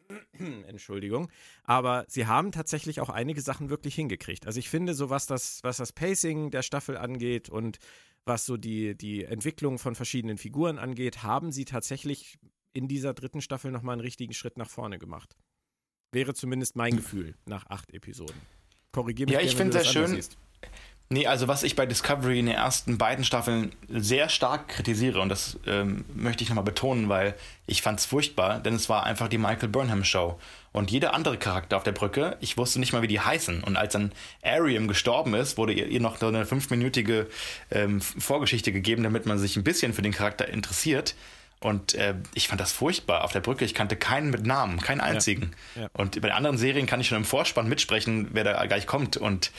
Entschuldigung. Aber sie haben tatsächlich auch einige Sachen wirklich hingekriegt. Also ich finde, so was das, was das Pacing der Staffel angeht und was so die, die Entwicklung von verschiedenen Figuren angeht, haben sie tatsächlich in dieser dritten Staffel nochmal einen richtigen Schritt nach vorne gemacht. Wäre zumindest mein. Gefühl nach acht Episoden. Korrigiere mich. Ja, ich finde sehr schön. Siehst. Nee, also was ich bei Discovery in den ersten beiden Staffeln sehr stark kritisiere, und das ähm, möchte ich nochmal betonen, weil ich fand es furchtbar, denn es war einfach die Michael Burnham Show. Und jeder andere Charakter auf der Brücke, ich wusste nicht mal, wie die heißen. Und als dann Ariam gestorben ist, wurde ihr, ihr noch so eine fünfminütige ähm, Vorgeschichte gegeben, damit man sich ein bisschen für den Charakter interessiert. Und äh, ich fand das furchtbar auf der Brücke. Ich kannte keinen mit Namen, keinen einzigen. Ja, ja. Und bei anderen Serien kann ich schon im Vorspann mitsprechen, wer da gleich kommt. Und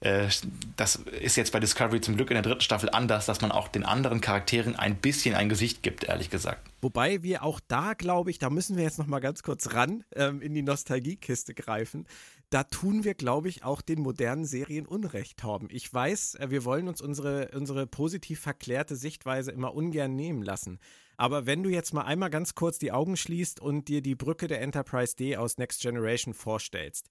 äh, das ist jetzt bei Discovery zum Glück in der dritten Staffel anders, dass man auch den anderen Charakteren ein bisschen ein Gesicht gibt, ehrlich gesagt. Wobei wir auch da, glaube ich, da müssen wir jetzt noch mal ganz kurz ran ähm, in die Nostalgiekiste greifen. Da tun wir, glaube ich, auch den modernen Serien Unrecht, Torben. Ich weiß, äh, wir wollen uns unsere, unsere positiv verklärte Sichtweise immer ungern nehmen lassen. Aber wenn du jetzt mal einmal ganz kurz die Augen schließt und dir die Brücke der Enterprise D aus Next Generation vorstellst,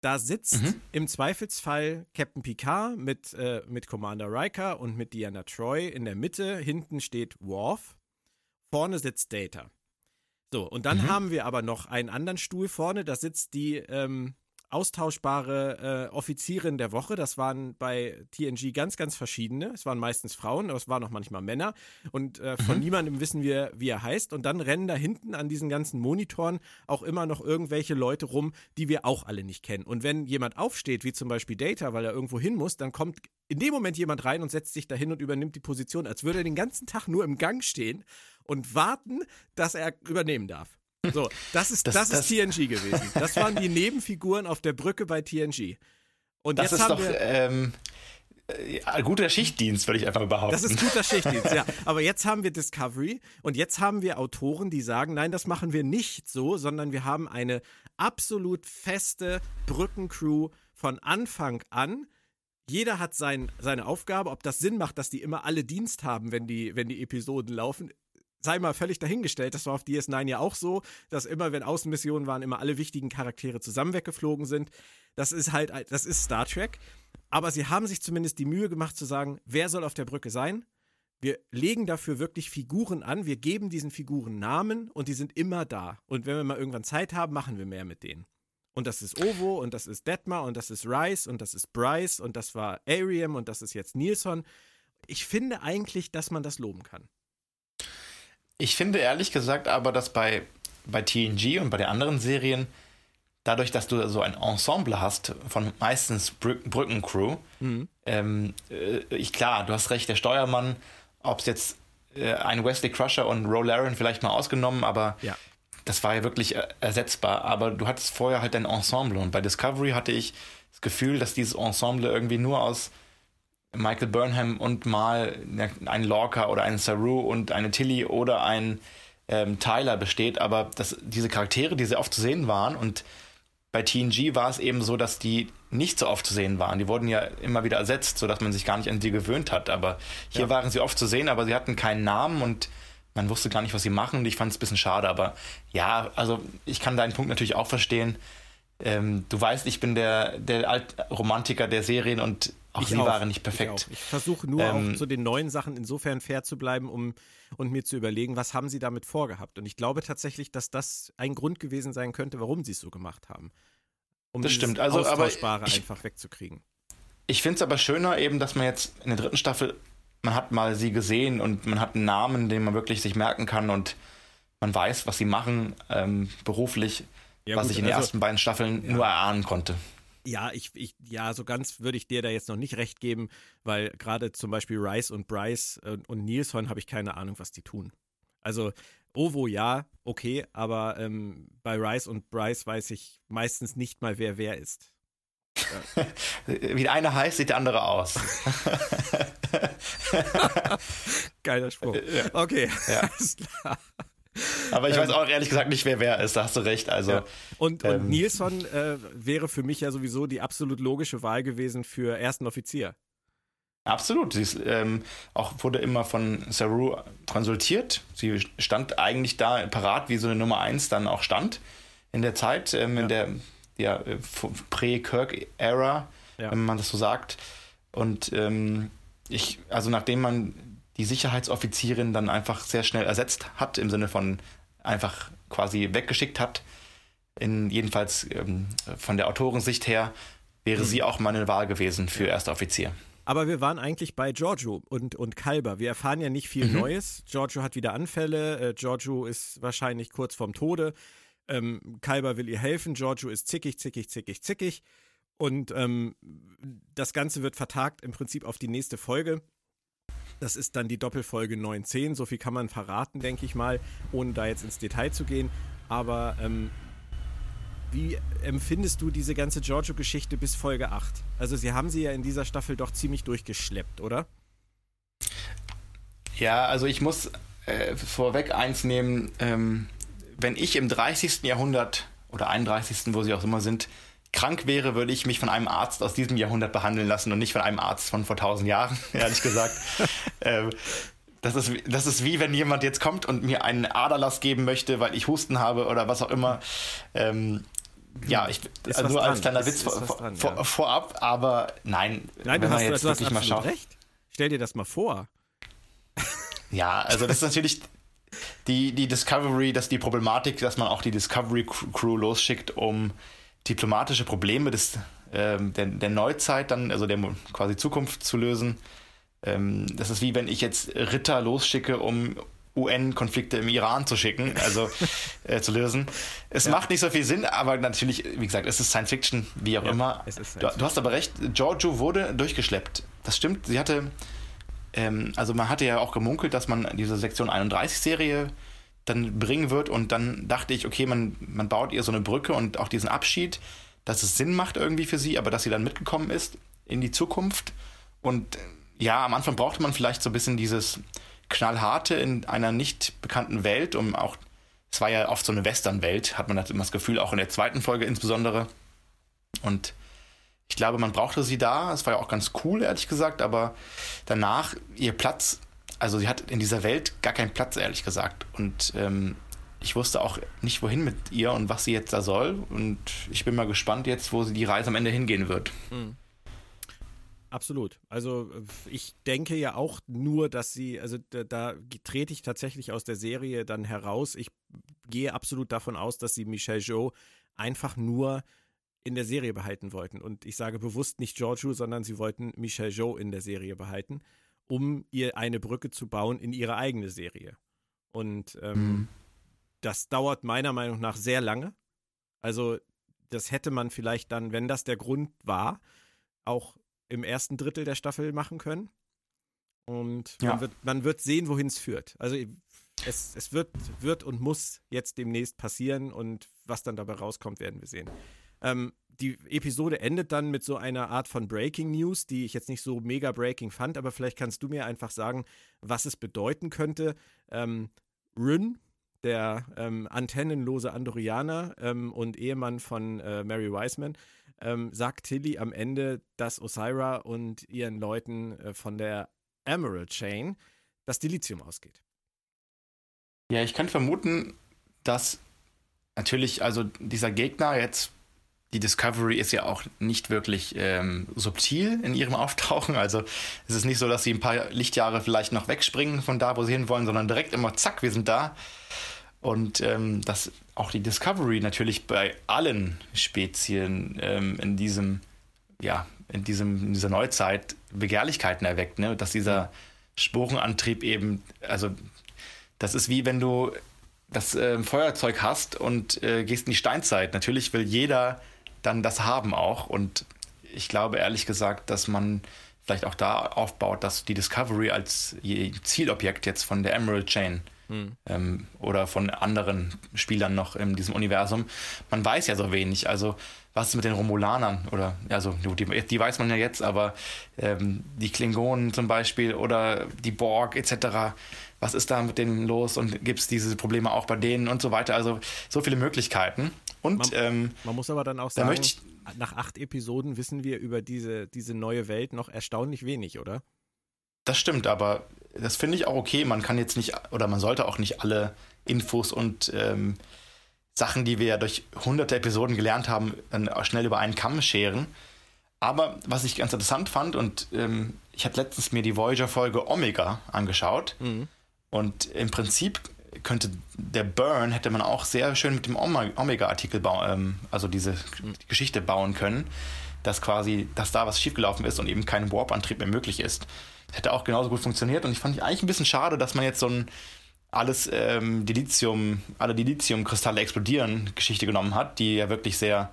da sitzt mhm. im Zweifelsfall Captain Picard mit, äh, mit Commander Riker und mit Diana Troy in der Mitte. Hinten steht Worf. Vorne sitzt Data. So, und dann mhm. haben wir aber noch einen anderen Stuhl vorne. Da sitzt die, ähm, austauschbare äh, Offizierin der Woche. Das waren bei TNG ganz, ganz verschiedene. Es waren meistens Frauen, aber es waren auch manchmal Männer. Und äh, von mhm. niemandem wissen wir, wie er heißt. Und dann rennen da hinten an diesen ganzen Monitoren auch immer noch irgendwelche Leute rum, die wir auch alle nicht kennen. Und wenn jemand aufsteht, wie zum Beispiel Data, weil er irgendwo hin muss, dann kommt in dem Moment jemand rein und setzt sich dahin und übernimmt die Position, als würde er den ganzen Tag nur im Gang stehen und warten, dass er übernehmen darf. So, das ist, das, das, das ist TNG gewesen. Das waren die Nebenfiguren auf der Brücke bei TNG. Und das jetzt ist haben doch wir, ähm, äh, guter Schichtdienst, würde ich einfach behaupten. Das ist guter Schichtdienst, ja. Aber jetzt haben wir Discovery und jetzt haben wir Autoren, die sagen, nein, das machen wir nicht so, sondern wir haben eine absolut feste Brückencrew von Anfang an. Jeder hat sein, seine Aufgabe. Ob das Sinn macht, dass die immer alle Dienst haben, wenn die, wenn die Episoden laufen, sei mal völlig dahingestellt. Das war auf DS9 ja auch so, dass immer, wenn Außenmissionen waren, immer alle wichtigen Charaktere zusammen weggeflogen sind. Das ist halt, das ist Star Trek. Aber sie haben sich zumindest die Mühe gemacht zu sagen, wer soll auf der Brücke sein? Wir legen dafür wirklich Figuren an, wir geben diesen Figuren Namen und die sind immer da. Und wenn wir mal irgendwann Zeit haben, machen wir mehr mit denen. Und das ist Ovo und das ist Detmar und das ist Rice und das ist Bryce und das war Ariam und das ist jetzt Nilsson. Ich finde eigentlich, dass man das loben kann. Ich finde ehrlich gesagt aber, dass bei, bei TNG und bei den anderen Serien, dadurch, dass du so ein Ensemble hast von meistens Brü Brückencrew, mhm. ähm, äh, ich, klar, du hast recht, der Steuermann ob es jetzt äh, ein Wesley Crusher und Roe Laren vielleicht mal ausgenommen, aber ja. das war ja wirklich äh, ersetzbar. Aber du hattest vorher halt ein Ensemble und bei Discovery hatte ich das Gefühl, dass dieses Ensemble irgendwie nur aus Michael Burnham und mal ein Lorca oder ein Saru und eine Tilly oder ein ähm, Tyler besteht, aber das, diese Charaktere, die sehr oft zu sehen waren und bei TNG war es eben so, dass die nicht so oft zu sehen waren. Die wurden ja immer wieder ersetzt, sodass man sich gar nicht an sie gewöhnt hat. Aber hier ja. waren sie oft zu sehen, aber sie hatten keinen Namen und man wusste gar nicht, was sie machen. Und ich fand es ein bisschen schade. Aber ja, also ich kann deinen Punkt natürlich auch verstehen. Ähm, du weißt, ich bin der, der Altromantiker der Serien und auch ich sie auch. waren nicht perfekt. Ich, ich versuche nur ähm, auch zu den neuen Sachen insofern fair zu bleiben, um und mir zu überlegen, was haben sie damit vorgehabt. Und ich glaube tatsächlich, dass das ein Grund gewesen sein könnte, warum sie es so gemacht haben. Um das stimmt, also aber ich, einfach wegzukriegen. Ich finde es aber schöner eben, dass man jetzt in der dritten Staffel, man hat mal sie gesehen und man hat einen Namen, den man wirklich sich merken kann und man weiß, was sie machen ähm, beruflich, ja, was gut, ich in den also, ersten beiden Staffeln ja. nur erahnen konnte. Ja, ich, ich, ja, so ganz würde ich dir da jetzt noch nicht recht geben, weil gerade zum Beispiel Rice und Bryce äh, und Nilsson habe ich keine Ahnung, was die tun. Also Ovo ja, okay, aber ähm, bei Rice und Bryce weiß ich meistens nicht mal, wer wer ist. Ja. Wie der eine heißt, sieht der andere aus. Geiler Spruch. Okay, ja. alles klar. Aber ich ähm, weiß auch ehrlich gesagt nicht, wer wer ist, da hast du recht. Also, ja. und, ähm, und Nilsson äh, wäre für mich ja sowieso die absolut logische Wahl gewesen für ersten Offizier. Absolut. Sie ist, ähm, auch wurde immer von Saru konsultiert. Sie stand eigentlich da parat, wie so eine Nummer 1 dann auch stand in der Zeit, ähm, ja. in der ja, Prä-Kirk-Ära, ja. wenn man das so sagt. Und ähm, ich, also nachdem man die Sicherheitsoffizierin dann einfach sehr schnell ersetzt hat, im Sinne von einfach quasi weggeschickt hat, in, jedenfalls ähm, von der Autorensicht her, wäre mhm. sie auch meine Wahl gewesen für Erster Offizier. Aber wir waren eigentlich bei Giorgio und, und Kalber. Wir erfahren ja nicht viel mhm. Neues. Giorgio hat wieder Anfälle. Äh, Giorgio ist wahrscheinlich kurz vorm Tode. Ähm, Kalber will ihr helfen. Giorgio ist zickig, zickig, zickig, zickig. Und ähm, das Ganze wird vertagt im Prinzip auf die nächste Folge. Das ist dann die Doppelfolge 910. So viel kann man verraten, denke ich mal, ohne da jetzt ins Detail zu gehen. Aber ähm, wie empfindest du diese ganze Giorgio-Geschichte bis Folge 8? Also, sie haben sie ja in dieser Staffel doch ziemlich durchgeschleppt, oder? Ja, also ich muss äh, vorweg eins nehmen. Ähm, wenn ich im 30. Jahrhundert oder 31., wo sie auch immer sind, krank wäre, würde ich mich von einem Arzt aus diesem Jahrhundert behandeln lassen und nicht von einem Arzt von vor 1000 Jahren, ehrlich gesagt. ähm, das ist, das ist wie wenn jemand jetzt kommt und mir einen Aderlass geben möchte, weil ich Husten habe oder was auch immer. Ähm, ja, ich, also nur als kleiner Witz vor, dran, vor, ja. vorab, aber nein, nein wenn du hast, jetzt du wirklich mal schaut. Recht. Stell dir das mal vor. Ja, also das ist natürlich die, die Discovery, das die Problematik, dass man auch die Discovery Crew losschickt, um diplomatische Probleme des, ähm, der, der Neuzeit dann, also der quasi Zukunft zu lösen. Ähm, das ist wie wenn ich jetzt Ritter losschicke, um UN-Konflikte im Iran zu schicken, also äh, zu lösen. Es ja. macht nicht so viel Sinn, aber natürlich, wie gesagt, es ist Science Fiction, wie auch ja, immer. Du, du, hast aber recht, Giorgio wurde durchgeschleppt. Das stimmt, sie hatte, ähm, also man hatte ja auch gemunkelt, dass man diese Sektion 31-Serie dann bringen wird und dann dachte ich, okay, man, man baut ihr so eine Brücke und auch diesen Abschied, dass es Sinn macht irgendwie für sie, aber dass sie dann mitgekommen ist in die Zukunft und ja, am Anfang brauchte man vielleicht so ein bisschen dieses knallharte in einer nicht bekannten Welt, um auch, es war ja oft so eine Western-Welt, hat man das immer das Gefühl, auch in der zweiten Folge insbesondere. Und ich glaube, man brauchte sie da. Es war ja auch ganz cool, ehrlich gesagt, aber danach ihr Platz also sie hat in dieser Welt gar keinen Platz, ehrlich gesagt. Und ähm, ich wusste auch nicht, wohin mit ihr und was sie jetzt da soll. Und ich bin mal gespannt jetzt, wo sie die Reise am Ende hingehen wird. Mhm. Absolut. Also ich denke ja auch nur, dass sie, also da, da, trete ich tatsächlich aus der Serie dann heraus. Ich gehe absolut davon aus, dass sie Michelle Joe einfach nur in der Serie behalten wollten. Und ich sage bewusst nicht Giorgio, sondern sie wollten Michelle Joe in der Serie behalten, um ihr eine Brücke zu bauen in ihre eigene Serie. Und ähm, mhm. das dauert meiner Meinung nach sehr lange. Also das hätte man vielleicht dann, wenn das der Grund war, auch im ersten Drittel der Staffel machen können. Und ja. man, wird, man wird sehen, wohin es führt. Also es, es wird, wird und muss jetzt demnächst passieren und was dann dabei rauskommt, werden wir sehen. Ähm, die Episode endet dann mit so einer Art von Breaking News, die ich jetzt nicht so mega breaking fand, aber vielleicht kannst du mir einfach sagen, was es bedeuten könnte. Ähm, Ryn, der ähm, antennenlose Andorianer ähm, und Ehemann von äh, Mary Wiseman, ähm, sagt Tilly am Ende, dass Osira und ihren Leuten äh, von der Emerald Chain das Dilithium ausgeht. Ja, ich kann vermuten, dass natürlich, also dieser Gegner jetzt, die Discovery ist ja auch nicht wirklich ähm, subtil in ihrem Auftauchen. Also es ist nicht so, dass sie ein paar Lichtjahre vielleicht noch wegspringen von da, wo sie hinwollen, sondern direkt immer, zack, wir sind da. Und ähm, dass auch die Discovery natürlich bei allen Spezien ähm, in diesem, ja, in diesem, in dieser Neuzeit Begehrlichkeiten erweckt, ne? Dass dieser Sporenantrieb eben, also das ist wie wenn du das äh, Feuerzeug hast und äh, gehst in die Steinzeit. Natürlich will jeder dann das haben auch. Und ich glaube ehrlich gesagt, dass man vielleicht auch da aufbaut, dass die Discovery als Zielobjekt jetzt von der Emerald Chain hm. ähm, oder von anderen Spielern noch in diesem Universum. Man weiß ja so wenig. Also, was ist mit den Romulanern? Oder, also, die, die weiß man ja jetzt, aber ähm, die Klingonen zum Beispiel oder die Borg etc. Was ist da mit denen los und gibt es diese Probleme auch bei denen und so weiter? Also, so viele Möglichkeiten. Und man, ähm, man muss aber dann auch sagen, da nach acht Episoden wissen wir über diese, diese neue Welt noch erstaunlich wenig, oder? Das stimmt, aber das finde ich auch okay. Man kann jetzt nicht, oder man sollte auch nicht alle Infos und ähm, Sachen, die wir ja durch hunderte Episoden gelernt haben, dann schnell über einen Kamm scheren. Aber was ich ganz interessant fand, und ähm, ich habe letztens mir die Voyager-Folge Omega angeschaut. Mhm. Und im Prinzip könnte der Burn, hätte man auch sehr schön mit dem Omega-Artikel, ähm, also diese. Geschichte bauen können, dass quasi, dass da was schiefgelaufen ist und eben kein Warp-Antrieb mehr möglich ist hätte auch genauso gut funktioniert. Und ich fand eigentlich ein bisschen schade, dass man jetzt so ein alles ähm, Dilithium, alle Dilithium-Kristalle explodieren Geschichte genommen hat, die ja wirklich sehr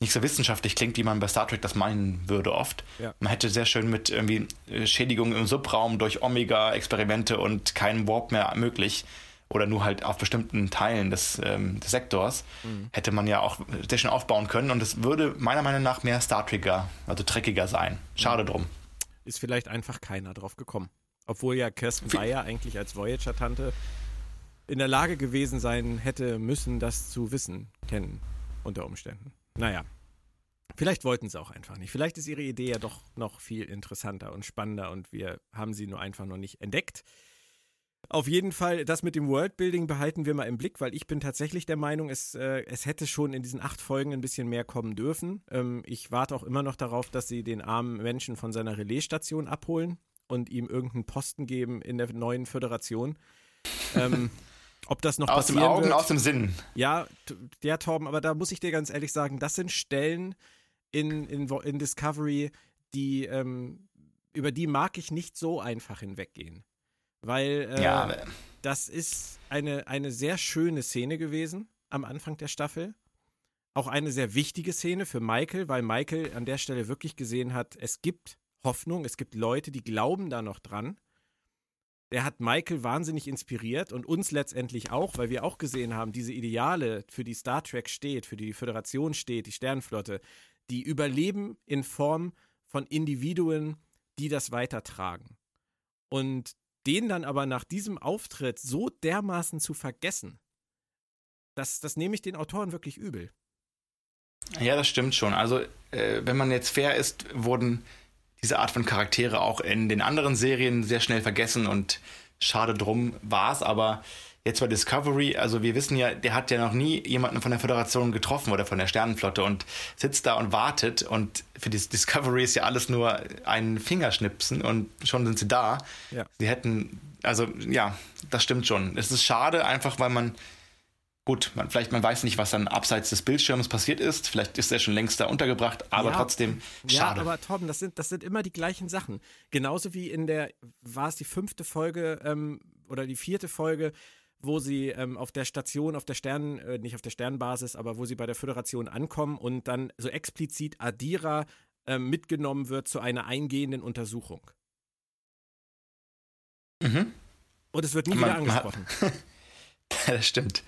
nicht so wissenschaftlich klingt, wie man bei Star Trek das meinen würde oft. Ja. Man hätte sehr schön mit irgendwie äh, Schädigungen im Subraum durch Omega-Experimente und keinen Warp mehr möglich oder nur halt auf bestimmten Teilen des, ähm, des Sektors, mhm. hätte man ja auch sehr schön aufbauen können und es würde meiner Meinung nach mehr Star Trekker, also dreckiger sein. Schade mhm. drum ist vielleicht einfach keiner drauf gekommen. Obwohl ja Kirsten Bayer eigentlich als Voyager-Tante in der Lage gewesen sein hätte müssen, das zu wissen, kennen unter Umständen. Naja, vielleicht wollten sie auch einfach nicht. Vielleicht ist ihre Idee ja doch noch viel interessanter und spannender und wir haben sie nur einfach noch nicht entdeckt. Auf jeden Fall, das mit dem Worldbuilding behalten wir mal im Blick, weil ich bin tatsächlich der Meinung, es, äh, es hätte schon in diesen acht Folgen ein bisschen mehr kommen dürfen. Ähm, ich warte auch immer noch darauf, dass sie den armen Menschen von seiner Relaisstation abholen und ihm irgendeinen Posten geben in der neuen Föderation. Ähm, ob das noch aus dem Augen, wird. aus dem Sinn. Ja, ja, Torben, aber da muss ich dir ganz ehrlich sagen, das sind Stellen in, in, in Discovery, die, ähm, über die mag ich nicht so einfach hinweggehen. Weil äh, ja. das ist eine, eine sehr schöne Szene gewesen am Anfang der Staffel. Auch eine sehr wichtige Szene für Michael, weil Michael an der Stelle wirklich gesehen hat, es gibt Hoffnung, es gibt Leute, die glauben da noch dran. Der hat Michael wahnsinnig inspiriert und uns letztendlich auch, weil wir auch gesehen haben, diese Ideale, für die Star Trek steht, für die die Föderation steht, die Sternflotte, die überleben in Form von Individuen, die das weitertragen. Und den dann aber nach diesem Auftritt so dermaßen zu vergessen, das, das nehme ich den Autoren wirklich übel. Ja, das stimmt schon. Also, äh, wenn man jetzt fair ist, wurden diese Art von Charaktere auch in den anderen Serien sehr schnell vergessen und schade drum war es, aber jetzt bei Discovery, also wir wissen ja, der hat ja noch nie jemanden von der Föderation getroffen oder von der Sternenflotte und sitzt da und wartet und für die Discovery ist ja alles nur ein Fingerschnipsen und schon sind sie da. Ja. Sie hätten, also ja, das stimmt schon. Es ist schade, einfach weil man Gut, man, vielleicht man weiß nicht, was dann abseits des Bildschirms passiert ist. Vielleicht ist er schon längst da untergebracht, aber ja, trotzdem schade. Ja, aber Torben, das sind, das sind immer die gleichen Sachen. Genauso wie in der, war es die fünfte Folge ähm, oder die vierte Folge, wo sie ähm, auf der Station, auf der Sternen, äh, nicht auf der Sternbasis, aber wo sie bei der Föderation ankommen und dann so explizit Adira äh, mitgenommen wird zu einer eingehenden Untersuchung. Mhm. Und es wird nie man, wieder angesprochen. das stimmt.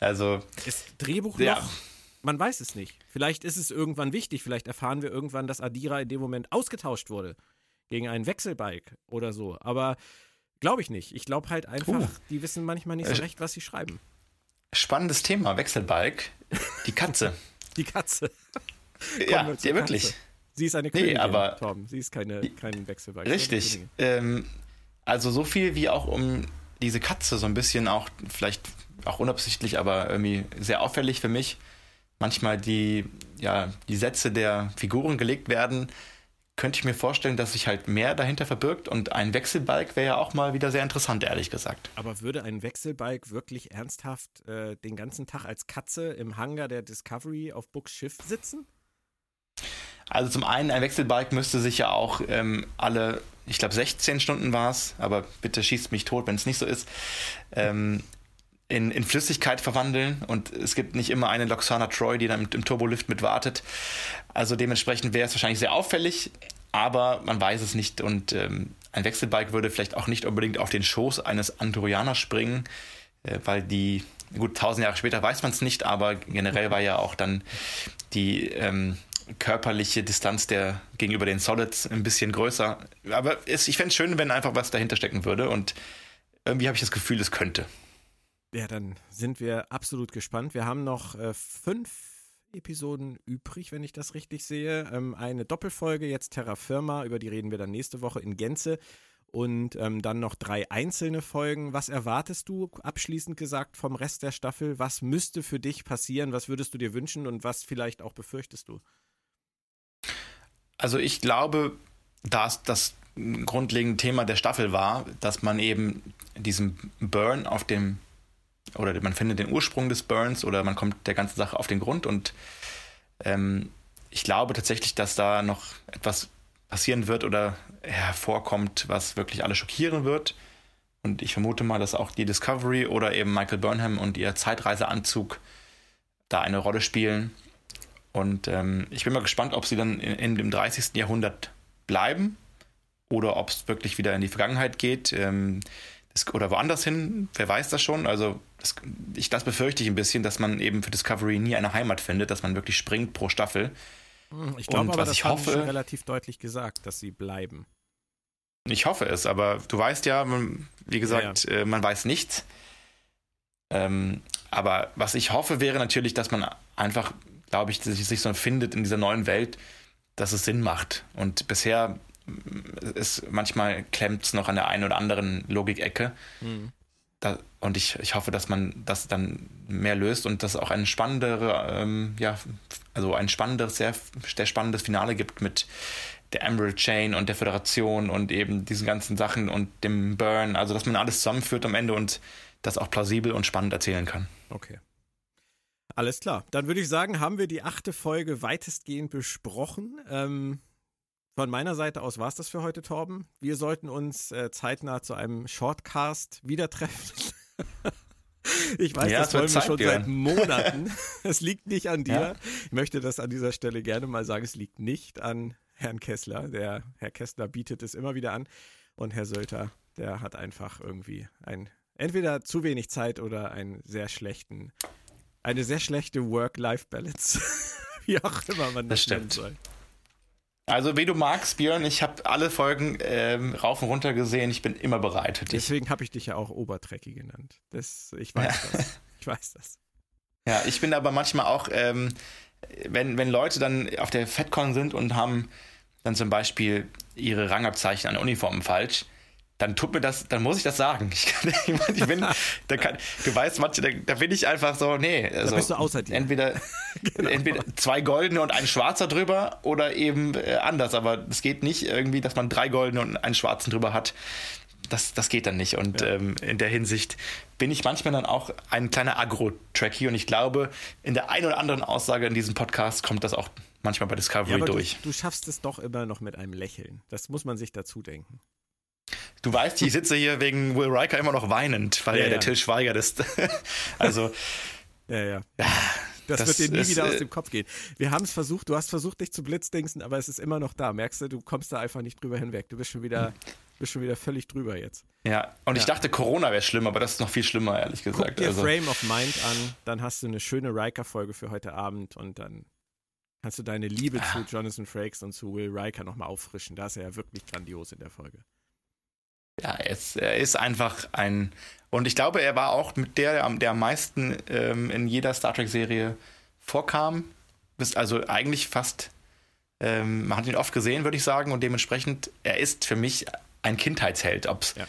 Also. Ist Drehbuch ja. noch? Man weiß es nicht. Vielleicht ist es irgendwann wichtig. Vielleicht erfahren wir irgendwann, dass Adira in dem Moment ausgetauscht wurde. Gegen ein Wechselbike oder so. Aber glaube ich nicht. Ich glaube halt einfach, uh. die wissen manchmal nicht so äh, recht, was sie schreiben. Spannendes Thema, Wechselbike. Die Katze. die Katze. ja, ja wirklich. Sie ist eine Königin, nee, aber Torben. Sie ist keine, kein Wechselbike. Richtig. Ähm, also so viel wie auch um diese Katze so ein bisschen auch vielleicht auch unabsichtlich, aber irgendwie sehr auffällig für mich. Manchmal die, ja, die Sätze der Figuren gelegt werden, könnte ich mir vorstellen, dass sich halt mehr dahinter verbirgt und ein Wechselbalg wäre ja auch mal wieder sehr interessant, ehrlich gesagt. Aber würde ein Wechselbalg wirklich ernsthaft äh, den ganzen Tag als Katze im Hangar der Discovery auf Books Schiff sitzen? Also zum einen, ein Wechselbalg müsste sich ja auch ähm, alle, ich glaube 16 Stunden war es, aber bitte schießt mich tot, wenn es nicht so ist, ähm, in, in Flüssigkeit verwandeln und es gibt nicht immer eine Loxana Troy, die dann im Turbolift mit wartet. Also dementsprechend wäre es wahrscheinlich sehr auffällig, aber man weiß es nicht und ähm, ein Wechselbike würde vielleicht auch nicht unbedingt auf den Schoß eines Andorianers springen, äh, weil die, gut, tausend Jahre später weiß man es nicht, aber generell war ja auch dann die ähm, körperliche Distanz der gegenüber den Solids ein bisschen größer. Aber es, ich fände es schön, wenn einfach was dahinter stecken würde und irgendwie habe ich das Gefühl, es könnte. Ja, dann sind wir absolut gespannt. Wir haben noch äh, fünf Episoden übrig, wenn ich das richtig sehe. Ähm, eine Doppelfolge, jetzt Terra Firma, über die reden wir dann nächste Woche in Gänze. Und ähm, dann noch drei einzelne Folgen. Was erwartest du, abschließend gesagt, vom Rest der Staffel? Was müsste für dich passieren? Was würdest du dir wünschen und was vielleicht auch befürchtest du? Also ich glaube, dass das grundlegende Thema der Staffel war, dass man eben diesen Burn auf dem oder man findet den Ursprung des Burns oder man kommt der ganzen Sache auf den Grund und ähm, ich glaube tatsächlich, dass da noch etwas passieren wird oder hervorkommt, was wirklich alle schockieren wird. Und ich vermute mal, dass auch die Discovery oder eben Michael Burnham und ihr Zeitreiseanzug da eine Rolle spielen. Und ähm, ich bin mal gespannt, ob sie dann in, in dem 30. Jahrhundert bleiben oder ob es wirklich wieder in die Vergangenheit geht. Ähm, oder woanders hin, wer weiß das schon. Also das, ich, das befürchte ich ein bisschen, dass man eben für Discovery nie eine Heimat findet, dass man wirklich springt pro Staffel. Hm, ich glaube aber, das ich hoffe, schon relativ deutlich gesagt, dass sie bleiben. Ich hoffe es, aber du weißt ja, wie gesagt, ja, ja. Äh, man weiß nichts. Ähm, aber was ich hoffe, wäre natürlich, dass man einfach, glaube ich, sich so findet in dieser neuen Welt, dass es Sinn macht. Und bisher ist manchmal klemmt es noch an der einen oder anderen Logikecke. Mhm. Da, und ich, ich hoffe, dass man das dann mehr löst und dass auch ein spannendere, ähm, ja, also ein spannenderes, sehr, sehr spannendes Finale gibt mit der Emerald Chain und der Föderation und eben diesen ganzen Sachen und dem Burn. Also, dass man alles zusammenführt am Ende und das auch plausibel und spannend erzählen kann. Okay. Alles klar. Dann würde ich sagen, haben wir die achte Folge weitestgehend besprochen. Ähm, von meiner Seite aus war es das für heute, Torben. Wir sollten uns äh, zeitnah zu einem Shortcast wieder treffen. ich weiß, ja, das wollen wir schon seit Monaten. es liegt nicht an dir. Ja. Ich möchte das an dieser Stelle gerne mal sagen. Es liegt nicht an Herrn Kessler. Der Herr Kessler bietet es immer wieder an. Und Herr Sölter, der hat einfach irgendwie ein, entweder zu wenig Zeit oder einen sehr schlechten, eine sehr schlechte Work-Life-Balance. Wie auch immer man das, das nennen soll. Also wie du magst, Björn, ich habe alle Folgen ähm, rauf und runter gesehen. Ich bin immer bereit. Deswegen habe ich dich ja auch Obertrecki genannt. Das, ich weiß ja. das. Ich weiß das. Ja, ich bin aber manchmal auch, ähm, wenn, wenn Leute dann auf der FedCon sind und haben dann zum Beispiel ihre Rangabzeichen an Uniformen falsch, dann tut mir das, dann muss ich das sagen. Ich, kann, ich bin, da kann, du weißt, manche, da, da, bin ich einfach so, nee. Also, da bist du außer dir. Entweder, genau. entweder zwei goldene und ein schwarzer drüber oder eben äh, anders. Aber es geht nicht irgendwie, dass man drei goldene und einen schwarzen drüber hat. Das, das geht dann nicht. Und ja. ähm, in der Hinsicht bin ich manchmal dann auch ein kleiner Agro-Tracky. Und ich glaube, in der einen oder anderen Aussage in diesem Podcast kommt das auch manchmal bei Discovery ja, durch. Du, du schaffst es doch immer noch mit einem Lächeln. Das muss man sich dazu denken. Du weißt, ich sitze hier wegen Will Riker immer noch weinend, weil ja, er ja. der Till Schweiger ist. also. Ja, ja. Das, das, wird dir nie wieder aus äh, dem Kopf gehen. Wir haben es versucht, du hast versucht, dich zu blitzdingsen, aber es ist immer noch da. Merkst du, du kommst da einfach nicht drüber hinweg. Du bist schon wieder, bist schon wieder völlig drüber jetzt. Ja, und ja. ich dachte, Corona wäre schlimm, aber das ist noch viel schlimmer, ehrlich gesagt. Guck dir also. Frame of Mind an, dann hast du eine schöne Riker-Folge für heute Abend und dann kannst du deine Liebe ah. zu Jonathan Frakes und zu Will Riker nochmal auffrischen. Da ist er ja wirklich grandios in der Folge ja, er ist, er ist einfach ein. Und ich glaube, er war auch mit der, der am meisten ähm, in jeder Star Trek-Serie vorkam. Also eigentlich fast, ähm, man hat ihn oft gesehen, würde ich sagen, und dementsprechend, er ist für mich ein Kindheitsheld. Ob's, ja.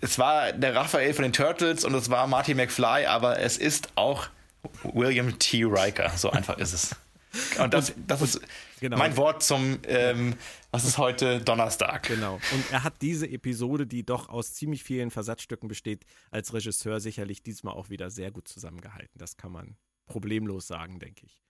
Es war der Raphael von den Turtles und es war Marty McFly, aber es ist auch William T. Riker. So einfach ist es. Und das, das ist genau. mein Wort zum, ähm, was ist heute Donnerstag. Genau. Und er hat diese Episode, die doch aus ziemlich vielen Versatzstücken besteht, als Regisseur sicherlich diesmal auch wieder sehr gut zusammengehalten. Das kann man problemlos sagen, denke ich.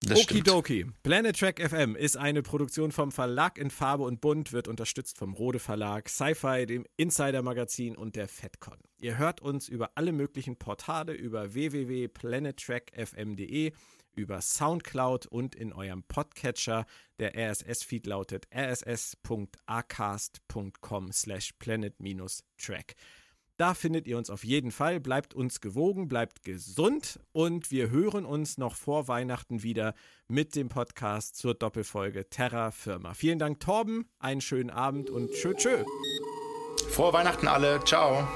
Das Okidoki. Stimmt. Planet Track FM ist eine Produktion vom Verlag in Farbe und Bunt, wird unterstützt vom Rode Verlag, Sci-Fi, dem Insider Magazin und der FedCon. Ihr hört uns über alle möglichen Portale über www.planettrackfm.de über Soundcloud und in eurem Podcatcher. Der RSS-Feed lautet rss.acast.com slash planet-track. Da findet ihr uns auf jeden Fall. Bleibt uns gewogen, bleibt gesund und wir hören uns noch vor Weihnachten wieder mit dem Podcast zur Doppelfolge Terra Firma. Vielen Dank, Torben. Einen schönen Abend und tschö, tschö. Frohe Weihnachten alle. Ciao.